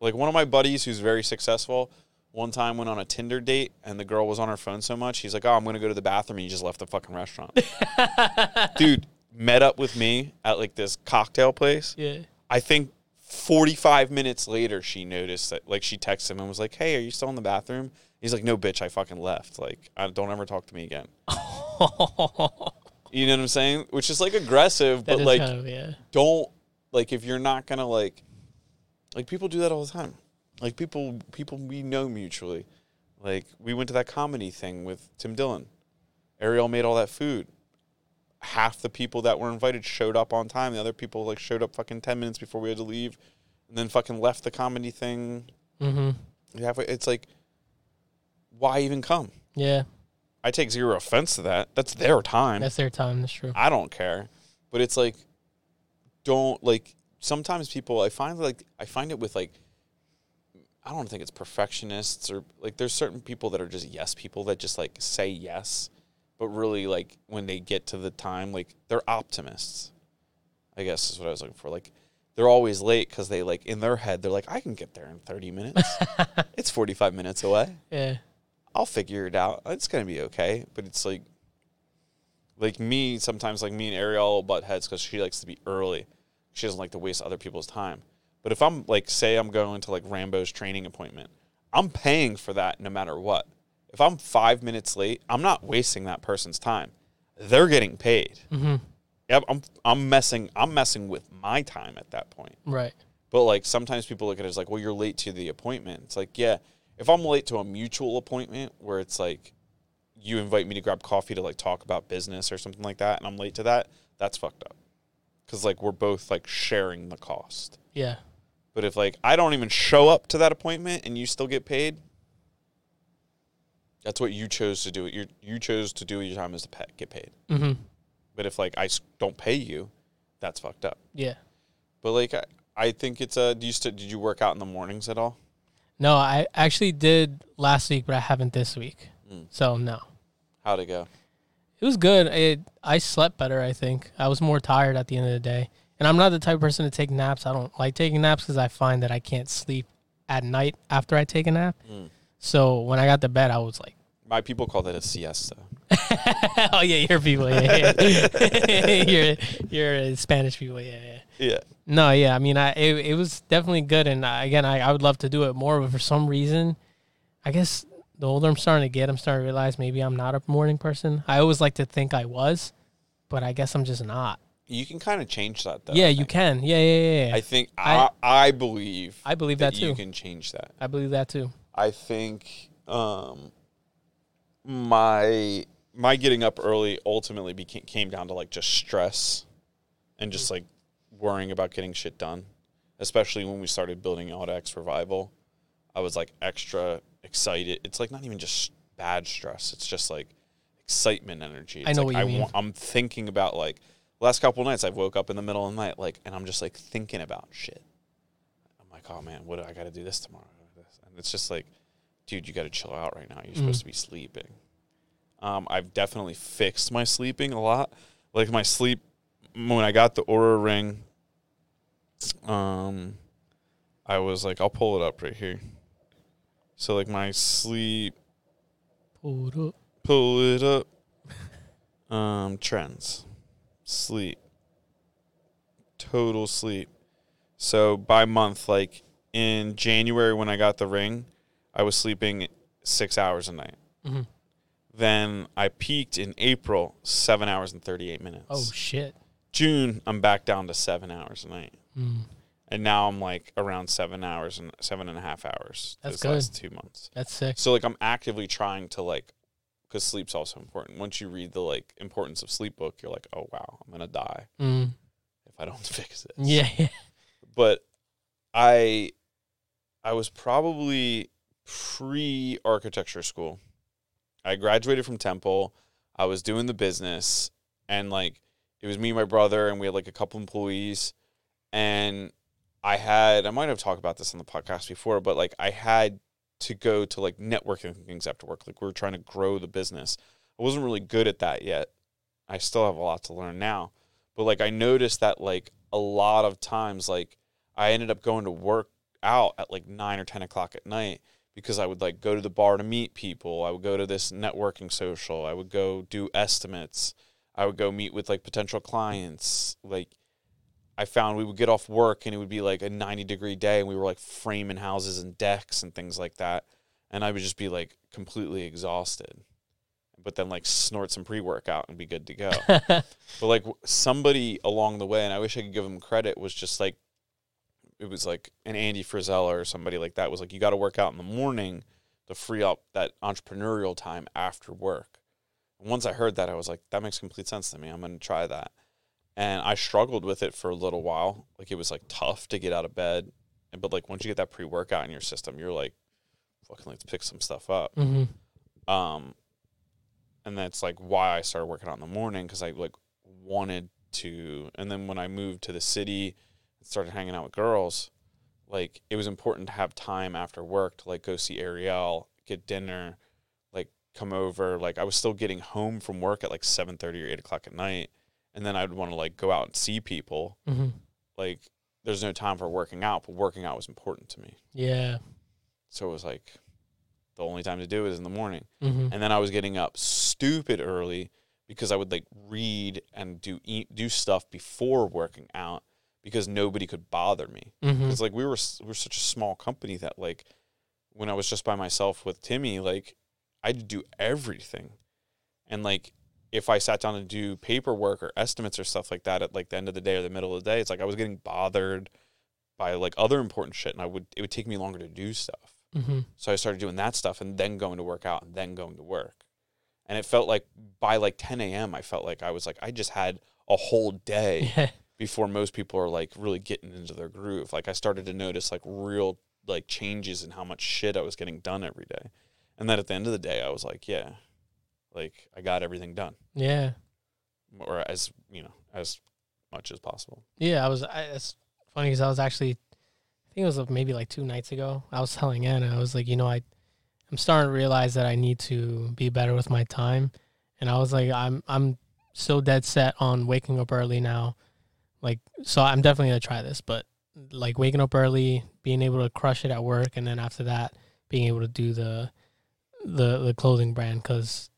Like one of my buddies who's very successful. One time went on a Tinder date and the girl was on her phone so much he's like, "Oh, I'm gonna go to the bathroom." And he just left the fucking restaurant. Dude met up with me at like this cocktail place. Yeah. I think 45 minutes later, she noticed that, like, she texted him and was like, "Hey, are you still in the bathroom?" He's like, "No, bitch, I fucking left. Like, I don't ever talk to me again." You know what I'm saying? Which is like aggressive, That but is like, kind of yeah. don't like if you're not gonna like, like people do that all the time. Like people, people we know mutually. Like we went to that comedy thing with Tim Dillon. Ariel made all that food. Half the people that were invited showed up on time. The other people like showed up fucking ten minutes before we had to leave, and then fucking left the comedy thing. Mm-hmm. Halfway. It's like, why even come? Yeah. I take zero offense to that. That's their time. That's their time. That's true. I don't care. But it's like don't like sometimes people I find like I find it with like I don't think it's perfectionists or like there's certain people that are just yes people that just like say yes, but really like when they get to the time like they're optimists. I guess is what I was looking for. Like they're always late because they like in their head they're like I can get there in 30 minutes. it's 45 minutes away. Yeah. I'll figure it out. It's gonna be okay. But it's like, like me sometimes, like me and Ariel butt heads because she likes to be early. She doesn't like to waste other people's time. But if I'm like, say I'm going to like Rambo's training appointment, I'm paying for that no matter what. If I'm five minutes late, I'm not wasting that person's time. They're getting paid. Mm-hmm. Yep, I'm I'm messing I'm messing with my time at that point. Right. But like sometimes people look at it as like, well, you're late to the appointment. It's like, yeah, if I'm late to a mutual appointment where it's like you invite me to grab coffee to like talk about business or something like that, and I'm late to that, that's fucked up. Cause like we're both like sharing the cost. Yeah. But if like I don't even show up to that appointment and you still get paid, that's what you chose to do. You you chose to do your time is to pay, get paid. Mm-hmm. But if like I don't pay you, that's fucked up. Yeah. But like I, I think it's a. Do you st- did you work out in the mornings at all? No, I actually did last week, but I haven't this week. Mm. So no. How'd it go? It was good. It I slept better. I think I was more tired at the end of the day, and I'm not the type of person to take naps. I don't like taking naps because I find that I can't sleep at night after I take a nap. Mm. So when I got to bed, I was like, My people call that a siesta. "Oh yeah, you're people. Yeah, yeah. you're you're Spanish people. Yeah, yeah." Yeah. No, yeah. I mean, I it, it was definitely good, and I, again, I, I would love to do it more, but for some reason, I guess the older I'm starting to get, I'm starting to realize maybe I'm not a morning person. I always like to think I was, but I guess I'm just not. You can kind of change that though. yeah, you can. Yeah, yeah, yeah. I think I, I- I believe I believe that that you can change that. I believe that too. I think um, my my getting up early ultimately became came down to like just stress and just like worrying about getting shit done. Especially when we started building Audax Revival, I was like extra excited. It's like not even just bad stress; it's just like excitement energy. It's I know like what you I mean. wa- I'm thinking about like last couple nights. I've woke up in the middle of the night like, and I'm just like thinking about shit. I'm like, oh man, what do I got to do this tomorrow? And it's just like, dude, you got to chill out right now. You're supposed Mm. to be sleeping. Um, I've definitely fixed my sleeping a lot. Like my sleep when I got the Oura ring. Um, I was like, I'll pull it up right here. So like my sleep, Pull it up. pull it up. Um, trends, sleep, total sleep. So by month, like in January when I got the ring, I was sleeping six hours a night. hmm Then I peaked in April, seven hours and 38 minutes. Oh shit. June, I'm back down to seven hours a night. Mm. And now I'm like around seven hours and seven and a half hours. That's good. last two months. That's sick. So like I'm actively trying to like, because sleep's also important. Once you read the like importance of sleep book, you're like, oh wow, I'm gonna die Mm. if I don't fix this. Yeah, yeah. But I, I was probably pre architecture school. I graduated from Temple. I was doing the business, and like it was me and my brother, and we had like a couple employees, and I had I might have talked about this on the podcast before, but like I had to go to like networking things after work. Like we were trying to grow the business. I wasn't really good at that yet. I still have a lot to learn now. But like I noticed that like a lot of times like I ended up going to work out at like nine or ten o'clock at night because I would like go to the bar to meet people. I would go to this networking social. I would go do estimates. I would go meet with like potential clients. Like I found we would get off work and it would be like a 90 degree day and we were like framing houses and decks and things like that. And I would just be like completely exhausted. But then like snort some pre workout and be good to go. But like somebody along the way, and I wish I could give them credit, was just like it was like an Andy Frisella or somebody like that was like you got to work out in the morning to free up that entrepreneurial time after work. And once I heard that, I was like, that makes complete sense to me. I'm going to try that. And I struggled with it for a little while. Like it was like tough to get out of bed, And- but like once you get that pre workout in your system, you're like, fucking let's pick some stuff up. hmm Um, and that's like why I started working out in the morning because I like wanted to. And then when I moved to the city started hanging out with girls, like it was important to have time after work to like go see Ariel, get dinner, like come over. Like I was still getting home from work at like seven thirty or eight o'clock at night, and then I'd want to like go out and see people. hmm Like there's no time for working out, but working out was important to me. Yeah. So it was like the only time to do it is in the morning. hmm and then I was getting up stupid early because I would like read and do eat, do stuff before working out because nobody could bother me. It's like we were we were such a small company that like when I was just by myself with Timmy, like I had to do everything, and like if I sat down to do paperwork or estimates or stuff like that at like the end of the day or the middle of the day, it's like I was getting bothered by like other important shit, and I would it would take me longer to do stuff. hmm So I started doing that stuff and then going to work out and then going to work. And it felt like by like 10 a.m., I felt like I was like, I just had a whole day. before most people are like really getting into their groove. Like I started to notice like real like changes in how much shit I was getting done every day. And then at the end of the day, I was like, yeah, like I got everything done Yeah. or as, you know, as much as possible. Yeah, I was. I, it's funny because I was actually, I think it was uh, maybe like two nights ago. I was telling Anna, I was like, you know, I, I'm starting to realize that I need to be better with my time, and I was like, I'm, I'm so dead set on waking up early now, like, so I'm definitely gonna try this, but like waking up early, being able to crush it at work, and then after that, being able to do the, the the clothing brand, because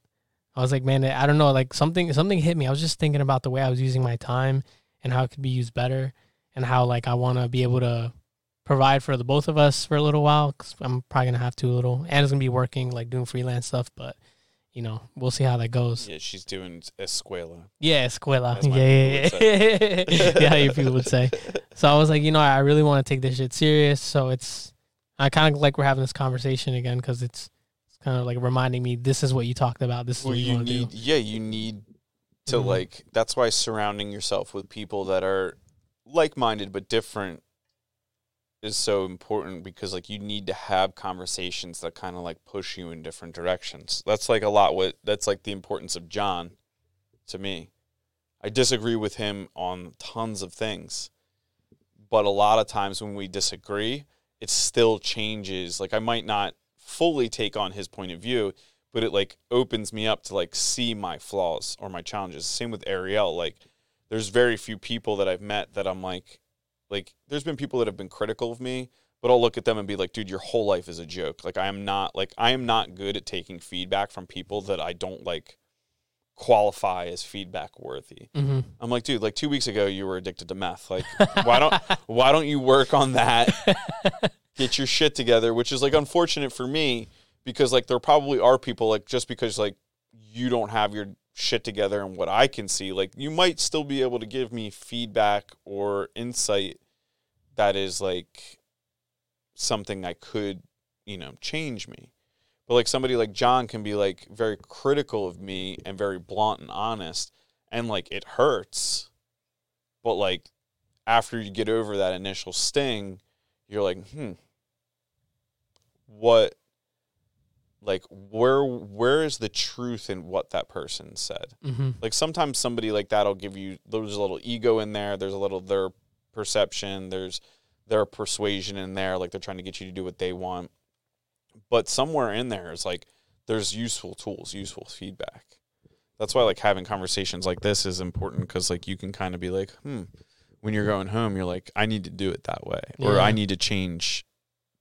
I was like, man, I don't know, like something something hit me. I was just thinking about the way I was using my time and how it could be used better and how like I want to be able to provide for the both of us for a little while because I'm probably gonna have to a little. Anna's gonna be working like doing freelance stuff, but you know, we'll see how that goes. Yeah, she's doing escuela. Yeah, escuela. Yeah, yeah, yeah. yeah, how your people would say. So I was like, you know, I really want to take this shit serious. So it's, I kind of like we're having this conversation again because it's, it's kind of like reminding me this is what you talked about. This is Well, what you, you need, do. yeah, you need to Mhm. like. That's why surrounding yourself with people that are like-minded but different is so important because like you need to have conversations that kind of like push you in different directions. That's like a lot what that's like the importance of John to me. I disagree with him on tons of things. But a lot of times when we disagree, it still changes. Like I might not fully take on his point of view, but it like opens me up to like see my flaws or my challenges. Same with Ariel. Like there's very few people that I've met that I'm like like there's been people that have been critical of me, but I'll look at them and be like, dude, your whole life is a joke. Like I am not like I am not good at taking feedback from people that I don't like qualify as feedback worthy. Mm-hmm. I'm like, dude, like two weeks ago you were addicted to meth. Like why don't why don't you work on that? Get your shit together, which is like unfortunate for me because like there probably are people like just because like you don't have your shit together and what I can see, like you might still be able to give me feedback or insight that is like something I could, you know, change me. But like somebody like John can be like very critical of me and very blunt and honest and like it hurts. But like after you get over that initial sting, you're like, hmm, what like where where is the truth in what that person said? Mm-hmm. Like sometimes somebody like that'll give you there's a little ego in there, there's a little their perception, there's their persuasion in there, like they're trying to get you to do what they want. But somewhere in there is like there's useful tools, useful feedback. That's why like having conversations like this is important because like you can kind of be like, hmm, when you're going home, you're like, I need to do it that way, or I need to change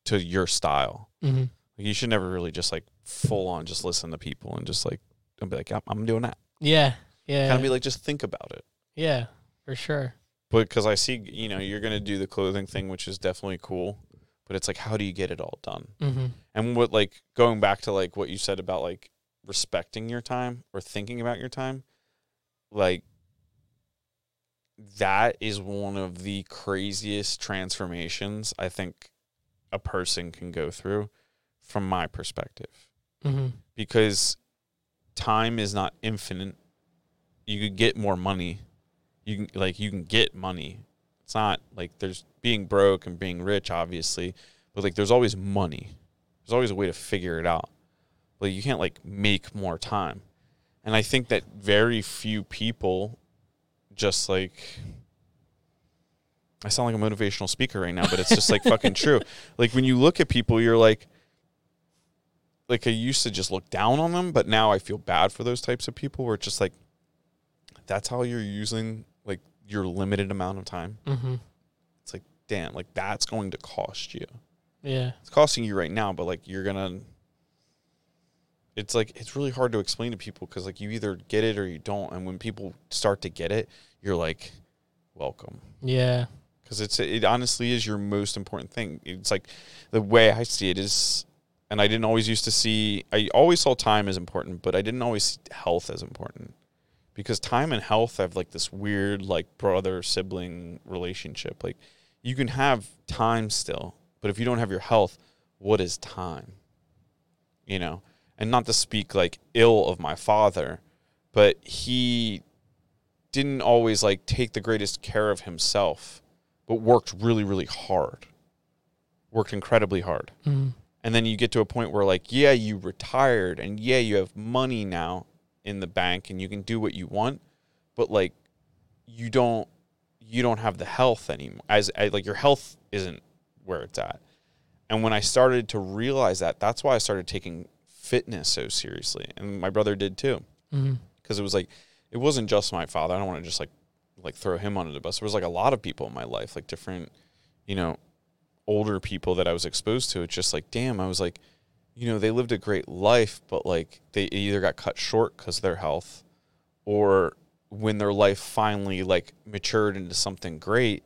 to your style. Mm-hmm. Like you should never really just like full on just listen to people and just like and be like, yep, I'm doing that. Yeah, yeah, Kind of be like, just think about it. yeah, for sure. But because I see, you know, you're gonna do the clothing thing, which is definitely cool. But it's like, how do you get it all done? Mm-hmm. And what like going back to like what you said about like respecting your time or thinking about your time, like that is one of the craziest transformations I think a person can go through from my perspective. Mm-hmm. Because time is not infinite. You could get more money. You can like you can get money. It's not like there's being broke and being rich obviously, but like there's always money. There's always a way to figure it out. Like you can't like make more time. And I think that very few people just like I sound like a motivational speaker right now, but it's just like fucking true. Like when you look at people, you're like like I used to just look down on them, but now I feel bad for those types of people where it's just like that's how you're using like your limited amount of time. Mm-hmm. It's like, damn, like that's going to cost you. Yeah. It's costing you right now, but like you're gonna. It's like it's really hard to explain to people because like you either get it or you don't, and when people start to get it, you're like, welcome, Yeah. because it's it honestly is your most important thing. It's like the way I see it is, and I didn't always used to see. I always saw time as important, but I didn't always see health as important because time and health have like this weird like brother sibling relationship. Like you can have time still, but if you don't have your health, what is time? You know, and not to speak like ill of my father, but he didn't always like take the greatest care of himself, but worked really, really hard. Worked incredibly hard. Mm-hmm. And then you get to a point where like, yeah, you retired and yeah, you have money now in the bank and you can do what you want, but like you don't you don't have the health anymore. As, as like your health isn't where it's at. And when I started to realize that, that's why I started taking fitness so seriously. And my brother did too Mm-hmm. because it was like it wasn't just my father. I don't want to just like like throw him under the bus. There was like a lot of people in my life, like different, you know, older people that I was exposed to. It's just like, damn, I was like, you know, they lived a great life, but like they either got cut short because of their health, or when their life finally like matured into something great,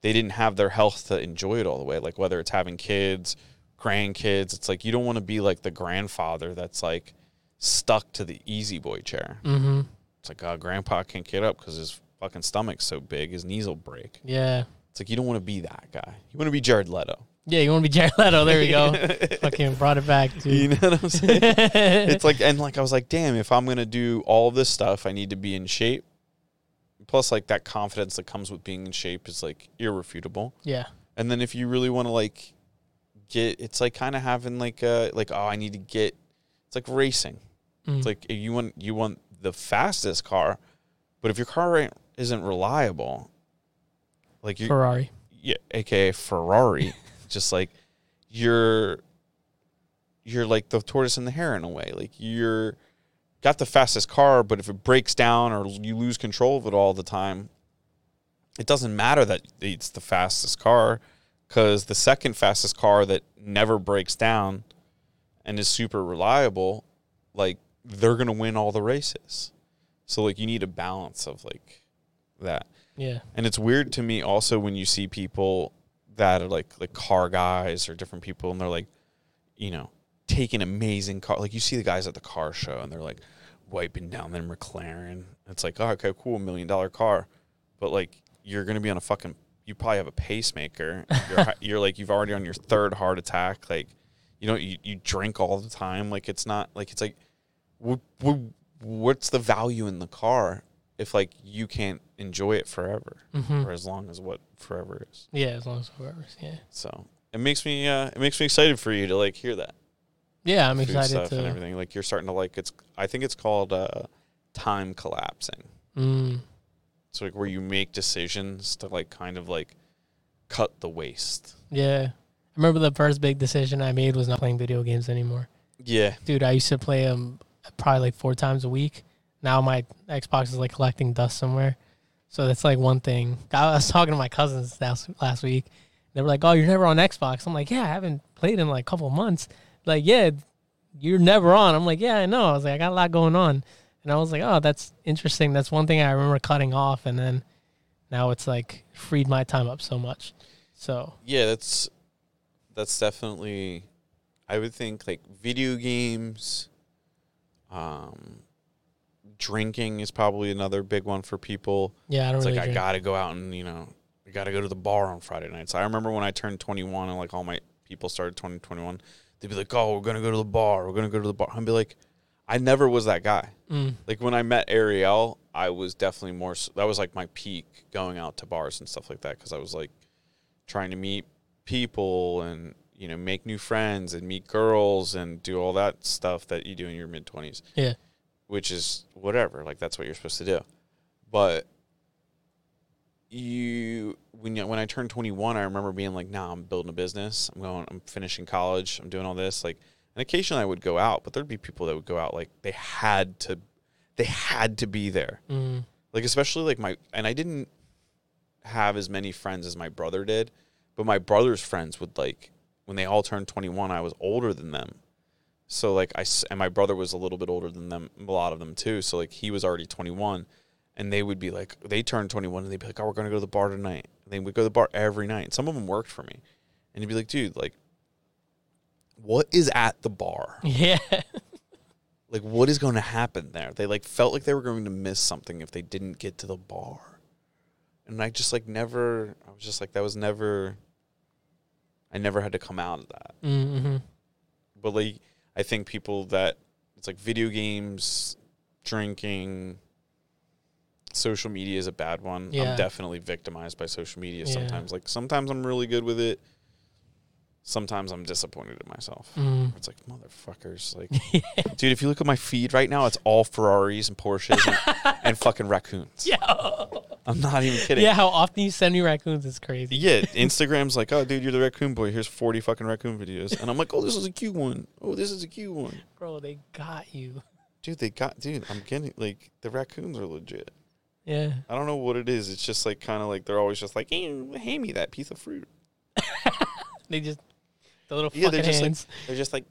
they didn't have their health to enjoy it all the way. Like whether it's having kids, grandkids, it's like you don't want to be like the grandfather that's like stuck to the easy boy chair. Mm-hmm. It's like, oh, grandpa can't get up because his fucking stomach's so big, his knees will break. Yeah. It's like you don't want to be that guy. You want to be Jared Leto. Yeah, you want to be Jared Leto? There we go. Fucking brought it back, You dude. know what I'm saying? it's like and like I was like, damn, if I'm gonna do all of this stuff, I need to be in shape. Plus, like that confidence that comes with being in shape is like irrefutable. yeah. And then if you really want to like get, it's like kind of having like a like oh I need to get. It's like racing. Mm. It's like if you want you want the fastest car, but if your car isn't reliable, like you Ferrari. yeah, aka Ferrari, just like you're you're like the tortoise and the hare in a way. Like you're got the fastest car, but if it breaks down or you lose control of it all the time, it doesn't matter that it's the fastest car because the second fastest car that never breaks down and is super reliable, like they're gonna win all the races. So like you need a balance of like that. Yeah. And it's weird to me also when you see people that are like like car guys or different people and they're like, you know, taking amazing car like you see the guys at the car show and they're like wiping down their McLaren. It's like, oh, okay, cool, million dollar car. But like you're gonna be on a fucking you probably have a pacemaker. You're, you're like you've already on your third heart attack. Like you know you, you drink all the time. Like it's not like it's like what, what, what's the value in the car if like you can't enjoy it forever Mm-hmm. or as long as what forever is. Yeah, as long as forever is. Yeah. So it makes me uh, it makes me excited for you to like hear that Yeah, I'm food excited stuff and everything. Like you're starting to like it's. I think it's called uh, time collapsing. Mm, It's like where you make decisions to like kind of like cut the waste. yeah. I remember the first big decision I made was not playing video games anymore. Yeah, Dude, I used to play them probably like four times a week. Now my Xbox is like collecting dust somewhere. So that's like one thing. I was talking to my cousins last, last week. They were like, "Oh, you're never on Xbox." I'm like, "Yeah, I haven't played in like a couple months." Like, "Yeah, you're never on." I'm like, "Yeah, I know." I was like, "I got a lot going on," and I was like, "Oh, that's interesting. That's one thing I remember cutting off." And then now it's like freed my time up so much. So yeah. That's that's definitely. I would think like video games. Um, drinking is probably another big one for people. yeah, I don't It's really. like I got to go out and you know, I got to go to the bar on Friday nights. I remember when I turned 21 and like all my people started 2021, they'd be like, "Oh, we're gonna go to the bar. We're gonna go to the bar." I'd be like, I never was that guy. Mm, Like when I met Ariel, I was definitely more. That was like my peak going out to bars and stuff like that because I was like trying to meet people and you know make new friends and meet girls and do all that stuff that you do in your mid 20s yeah. Which is whatever. Like that's what you're supposed to do. But you when you, when I turned 21, I remember being like, "Nah, I'm building a business. I'm going. I'm finishing college. I'm doing all this." Like, and occasionally I would go out, but there'd be people that would go out like they had to, they had to be there. Mm, Like especially like my and I didn't have as many friends as my brother did, but my brother's friends would like when they all turned 21, I was older than them. So like I and my brother was a little bit older than them, a lot of them too. So like he was already 21 and they would be like they turned 21 and they'd be like, "Oh, we're going to go to the bar tonight." And they would go to the bar every night. And some of them worked for me. And you'd be like, "Dude, like what is at the bar? yeah. Like what is going to happen there?" They like felt like they were going to miss something if they didn't get to the bar. And I just like never I was just like that was never I never had to come out of that. Mm-hmm. but like I think people that it's like video games, drinking, social media is a bad one. Yeah. I'm definitely victimized by social media Yeah. sometimes. Like sometimes I'm really good with it. Sometimes I'm disappointed in myself. Mm. It's like motherfuckers. Like, dude, if you look at my feed right now, it's all Ferraris and Porsches and, and fucking raccoons. Yeah. I'm not even kidding. Yeah, how often you send me raccoons is crazy. Yeah, Instagram's like, oh, dude, you're the raccoon boy. Here's 40 fucking raccoon videos. And I'm like, oh, this is a cute one. Oh, this is a cute one. Bro, they got you. Dude, they got, dude, I'm getting, like, the raccoons are legit. Yeah. I don't know what it is. It's just, like, kind of like, they're always just like, hey, hand me that piece of fruit. They just the little Yeah, they're just like- They're just like,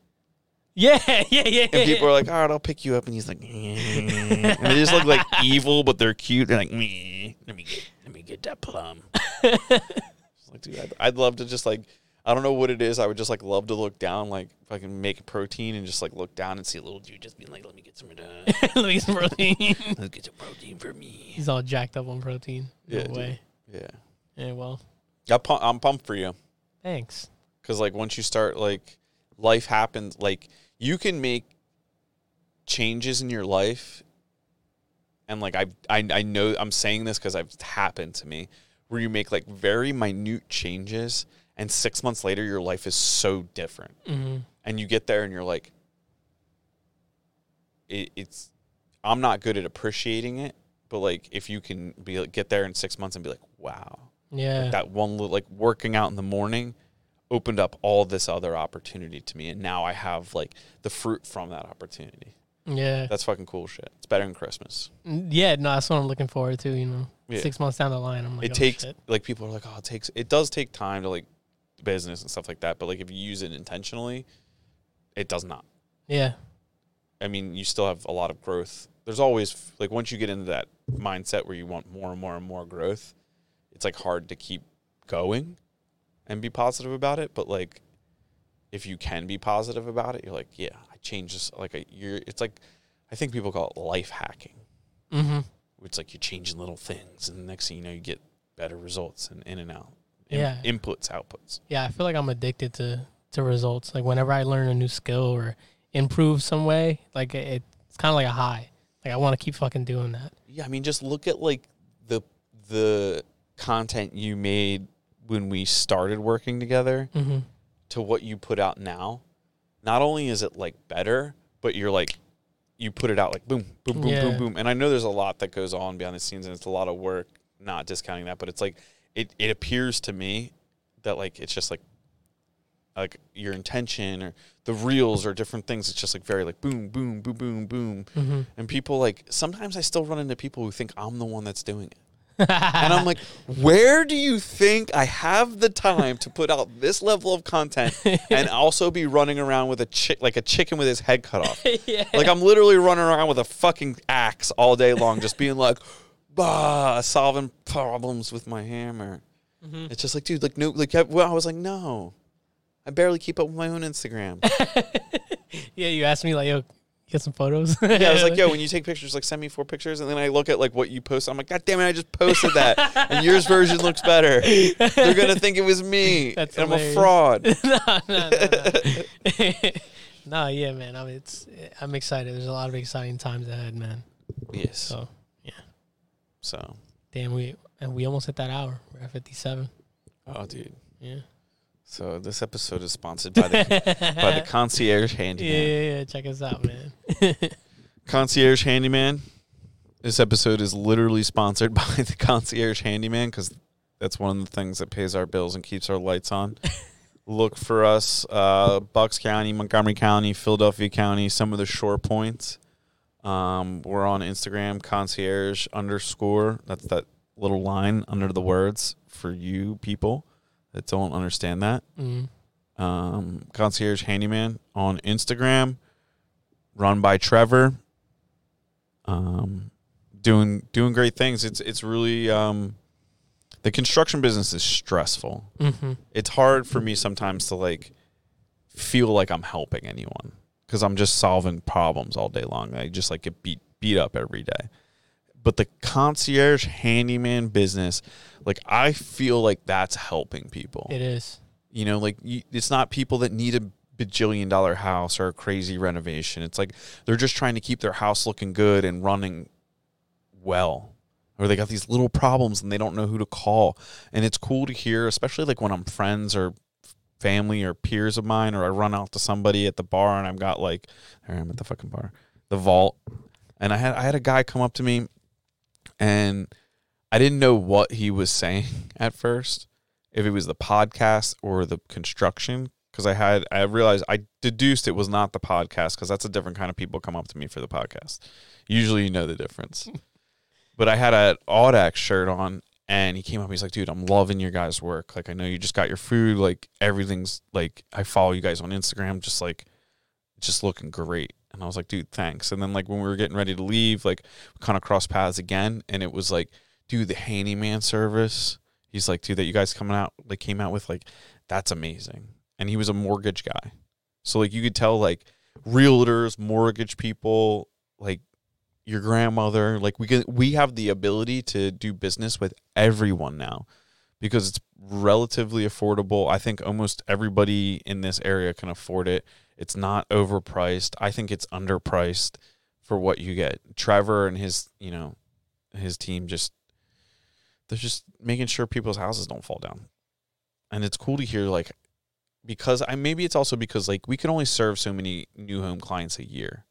yeah, yeah, yeah, yeah. and people are like, all right, I'll pick you up. And he's like, and they just look like evil, but they're cute. They're like, me, let me get, let me get that plum. Like, dude, I'd, I'd love to just like, I don't know what it is. I would just like love to look down, like if I can make protein and just like look down and see a little dude just being like, "Let me get some of that. Let me get some protein. Let's get some protein for me." He's all jacked up on protein. No Yeah, dude. way. Yeah, Yeah, well, I'm pumped for you thanks. Because like once you start like life happens, like you can make changes in your life, and like I I I know I'm saying this because I've happened to me where you make like very minute changes, and six months later your life is so different. hmm and you get there and you're like it, it's i'm not good at appreciating it but like if you can be like, get there in six months and be like wow Yeah. that one little like working out in the morning opened up all this other opportunity to me and now i have like the fruit from that opportunity yeah. that's fucking cool shit it's better than christmas Yeah, no, that's what I'm looking forward to, you know. Yeah. Six months down the line, I'm like, it oh, takes shit. like people are like oh it takes it does take time to like business and stuff like that but like if you use it intentionally it does not Yeah. I mean, you still have a lot of growth. There's always like once you get into that mindset where you want more and more and more growth, it's like hard to keep going and be positive about it. But like, if you can be positive about it, you're like, yeah, I changed this. Like, a, you're. It's like, I think people call it life hacking. Mm-hmm. It's like you're changing little things, and the next thing you know, you get better results and in and out. In- Yeah. Inputs, outputs. Yeah, I feel like I'm addicted to to results. Like whenever I learn a new skill or improve some way, like it, it's kind of like a high. Like I want to keep fucking doing that. Yeah, I mean, just look at like the the content you made when we started working together Mm-hmm. to what you put out now. Not only is it like better, but you're like you put it out like boom, boom, boom, Yeah. boom, boom. And I know there's a lot that goes on behind the scenes and it's a lot of work, not discounting that, but it's like it it appears to me that like it's just like like your intention or the reels or different things. It's just like very like boom, boom, boom, boom, boom. Mm-hmm. And people like sometimes I still run into people who think I'm the one that's doing it. And I'm like, where do you think I have the time to put out this level of content and also be running around with a chick like a chicken with his head cut off? yeah. Like I'm literally running around with a fucking axe all day long, just being like, bah, solving problems with my hammer. Mhm. It's just like, dude, like no, like I, well, I was like, no, I barely keep up with my own Instagram. yeah, you asked me like, yo, get some photos. Yeah, I was like, yo, when you take pictures, like send me four pictures, and then I look at like what you post. I'm like, God damn it, I just posted that, and yours version looks better. They're gonna think it was me. That's and I'm a fraud. no, no, no, no. no, yeah, man. I mean, it's I'm excited. There's a lot of exciting times ahead, man. yes. So yeah. So, damn, we and we almost hit that hour. We're at 57. oh, dude. Yeah. So this episode is sponsored by the by the concierge yeah, handyman. yeah, yeah. Check us out, man. Concierge handyman. This episode is literally sponsored by the concierge handyman because that's one of the things that pays our bills and keeps our lights on. Look for us, uh, Bucks County, Montgomery County, Philadelphia County, some of the shore points. Um, we're on Instagram, concierge underscore. That's that little line under the words for you people that don't understand that. Mm. Um, concierge handyman on Instagram, run by Trevor. Um, doing doing great things. It's it's really um, the construction business is stressful. hmm It's hard for me sometimes to like feel like I'm helping anyone because I'm just solving problems all day long. I just like get beat beat up every day. But the concierge handyman business, like I feel like that's helping people. It is. You know, like you, it's not people that need a bajillion dollar house or a crazy renovation. It's like they're just trying to keep their house looking good and running well. Or they got these little problems and they don't know who to call. And it's cool to hear, especially like when I'm friends or family or peers of mine, or I run out to somebody at the bar and I've got like, there I am at the fucking bar, the vault. And I had I had a guy come up to me and I didn't know what he was saying at first if it was the podcast or the construction because I had I realized I deduced it was not the podcast because that's a different kind of people come up to me for the podcast. Usually you know the difference. but I had an Audax shirt on and he came up he's like, "Dude, I'm loving your guys' work. Like I know you just got your food, like everything's like I follow you guys on Instagram just like just looking great." And I was like, "Dude, thanks." And then like when we were getting ready to leave, like we kind of crossed paths again and it was like, "Dude, the handyman service He's like, dude, that you guys coming out like came out with like that's amazing. And he was a mortgage guy. So like you could tell like realtors, mortgage people, like your grandmother, like we can we have the ability to do business with everyone now because it's relatively affordable. I think almost everybody in this area can afford it. It's not overpriced. I think it's underpriced for what you get. Trevor and his, you know, his team just they're just making sure people's houses don't fall down. And it's cool to hear like because I maybe it's also because like we can only serve so many new home clients a year.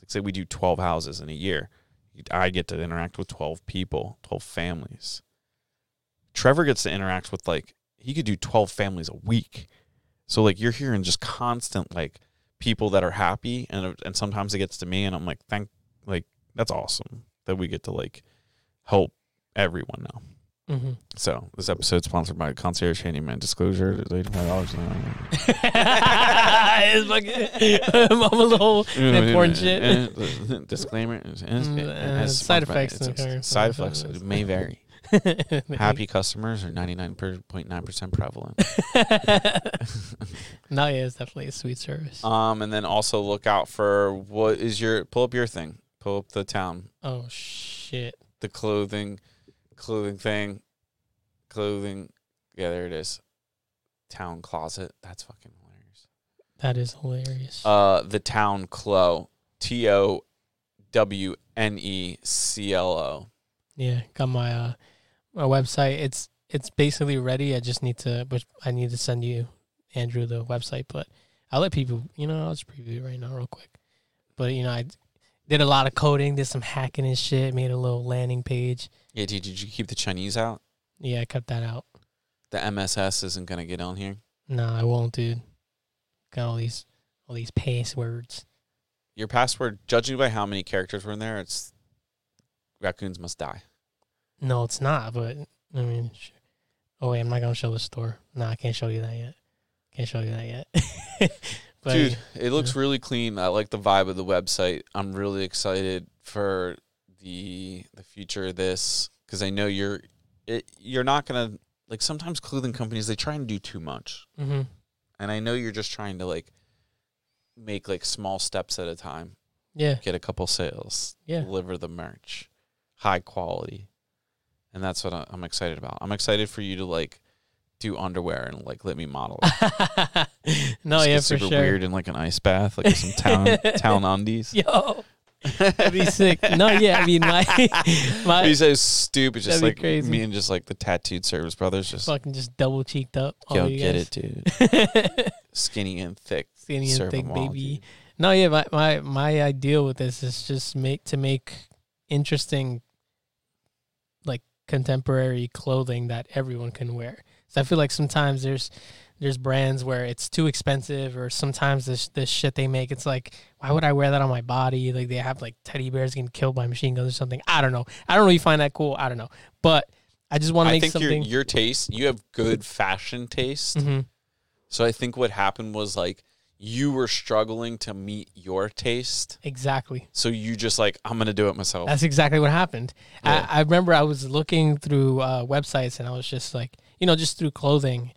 Like say we do 12 houses in a year. I get to interact with 12 people, 12 families. Trevor gets to interact with like he could do 12 families a week. So like you're hearing just constant like people that are happy and and sometimes it gets to me and I'm like thank like that's awesome that we get to like help everyone now. Mm-hmm. So this episode sponsored by Concierge Handyman. Disclosure: eighty five dollars an it's fucking mama little important shit. Uh, disclaimer: it mm, uh, side sponsored by- effects it's- and it's- occur- Side effects may vary. Happy customers are ninety nine point nine percent prevalent. no, yeah, it's definitely a sweet service. Um, and then also look out for what is your pull up your thing. Pull up the town, oh shit. the clothing, clothing thing, clothing. Yeah, there it is. Town closet. That's fucking hilarious. That is hilarious. Uh, the town clo. T O W N E C L O. yeah, got my uh my website. It's it's basically ready. I just need to which I need to send you Andrew the website, but I'll let people you know, I'll just preview it right now real quick. But you know, I did a lot of coding, did some hacking and shit, made a little landing page. Yeah, did, did you keep the Chinese out? Yeah, I cut that out. The MSS isn't gonna get on here. No, I won't, dude. Got all these all these passwords. Your password, judging by how many characters were in there, it's raccoons must die. No, it's not. But I mean, sh- oh wait, I'm not gonna show the store. No, I can't show you that yet. Can't show you that yet. but Dude, it looks really clean. I like the vibe of the website. I'm really excited for the the future of this because I know you're it, you're not gonna like sometimes clothing companies they try and do too much, hmm and I know you're just trying to like make like small steps at a time, yeah, get a couple sales, yeah. deliver the merch, high quality, and that's what I'm excited about. I'm excited for you to like do underwear and like let me model. it. no, Just yeah, for super sure. weird in like an ice bath, like some town town undies. Yo, that'd be sick. No, yeah, I mean my my He's so stupid, just like crazy. me and just like the tattooed service brothers, just fucking just double cheeked up. yo you get guys. it, dude. Skinny and thick, Skinny and thick, all, baby. dude. No, yeah, my, my my ideal with this is just make to make interesting contemporary clothing that everyone can wear. So I feel like sometimes there's there's brands where it's too expensive or sometimes this this shit they make it's like why would I wear that on my body? Like they have like teddy bears getting killed by machine guns or something. I don't know. I don't really find that cool. I don't know. But I just want to I make think your something your taste, you have good fashion taste. Mhm. So I think what happened was like you were struggling to meet your taste, Exactly. so you just like I'm gonna do it myself. That's exactly what happened. Yeah. I, I remember I was looking through uh, websites and I was just like, you know, just through clothing,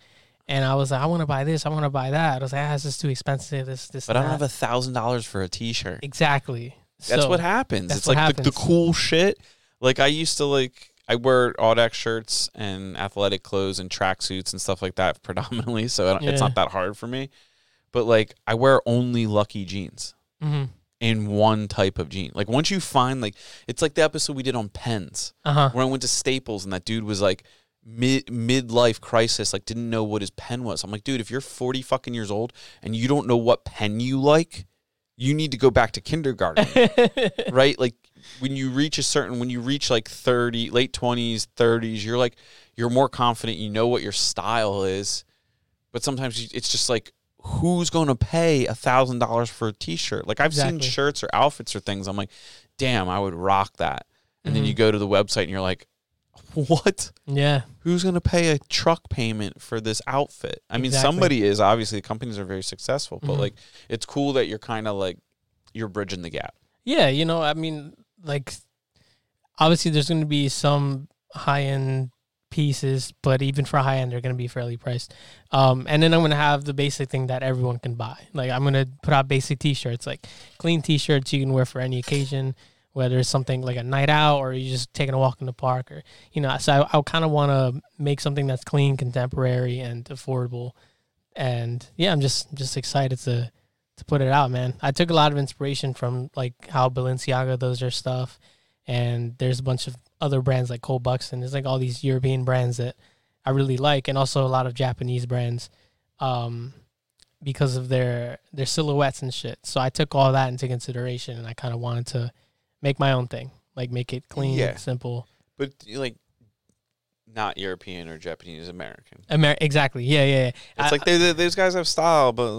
and I was like, I want to buy this, I want to buy that. I was like, ah, this is too expensive. This, this, but I don't have a thousand dollars for a T-shirt. exactly. That's So, what happens. that's It's what like the, the cool shit. Like I used to like I wear Audax shirts and athletic clothes and tracksuits and stuff like that predominantly. So don't, it's not that hard for me. But like I wear only Lucky jeans Mhm. in one type of jean. Like once you find like it's like the episode we did on pens Uh huh. where I went to Staples and that dude was like mid midlife crisis, like didn't know what his pen was. I'm like, dude, if you're 40 fucking years old and you don't know what pen you like, you need to go back to kindergarten right? Like when you reach a certain, when you reach like 30, late 20s, 30s, you're like, you're more confident, you know what your style is. But sometimes it's just like, who's going to pay a thousand dollars for a t-shirt? Like I've seen shirts or outfits or things. I'm like, damn, I would rock that. And then Mhm. you go to the website and you're like, what? yeah. Who's going to pay a truck payment for this outfit? I mean, Exactly. somebody is obviously The companies are very successful, but Mhm. like it's cool that you're kind of like you're bridging the gap. Yeah. You know, I mean, like, obviously, there's going to be some high end pieces, but even for high end, they're gonna be fairly priced. Um, and then I'm gonna have the basic thing that everyone can buy. Like I'm gonna put out basic T-shirts, like clean T-shirts you can wear for any occasion, whether it's something like a night out or you're just taking a walk in the park, or you know. So I, I kind of want to make something that's clean, contemporary, and affordable. And yeah, I'm just just excited to to put it out, man. I took a lot of inspiration from like how Balenciaga does their stuff, and there's a bunch of other brands like Cole Buxton. It's like all these European brands that I really like, and also a lot of Japanese brands, um, because of their their silhouettes and shit. So I took all that into consideration, and I kind of wanted to make my own thing, like make it clean, Yeah. simple. But like, not European or Japanese American. Amer- exactly. Yeah, yeah. yeah. It's I- like they, they, those guys have style, but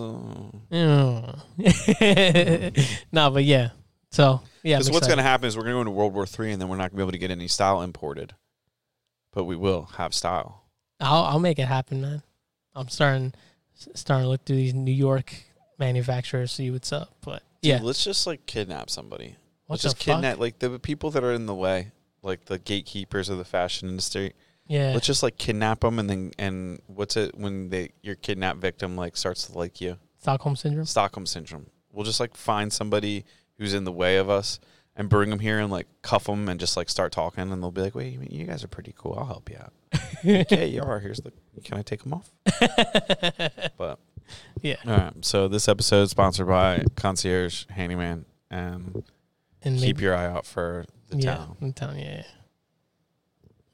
uh, no, but yeah. So yeah, Because what's going to happen is we're going to go into World War Three, and then we're not going to be able to get any style imported. But we will have style. I'll I'll make it happen, man. I'm starting starting to look through these New York manufacturers, see what's up. But Dude, yeah, let's just like kidnap somebody. what let's the just fuck? kidnap like the people that are in the way, like the gatekeepers of the fashion industry. Yeah, Let's just like kidnap them, and then and what's it when they your kidnap victim like starts to like you? Stockholm syndrome. Stockholm syndrome. We'll just like find somebody who's in the way of us and bring them here and like cuff them and just like start talking, and they'll be like, "Wait, you guys are pretty cool. I'll help you out." okay, you are. Here's the. Can I take them off? But Yeah. All right. So this episode is sponsored by Concierge Handyman, and and keep maybe- your eye out for the yeah, town. the town. Yeah.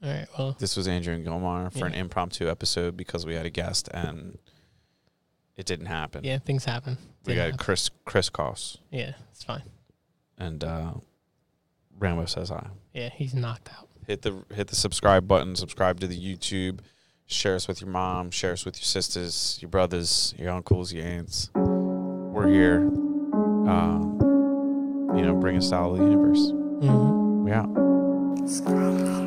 yeah. All right. Well, This was Andrew and Gilmar for an impromptu episode because we had a guest and it didn't happen. yeah, things happen. We got happen. Chris Chris Koss Yeah, it's fine. and uh, Rambo says hi. Yeah, he's knocked out. Hit the hit the subscribe button. Subscribe to the YouTube. Share us with your mom. Share us with your sisters, your brothers, your uncles, your aunts. We're here. Um, you know, bring us out of the universe. hmm We out. Scrum.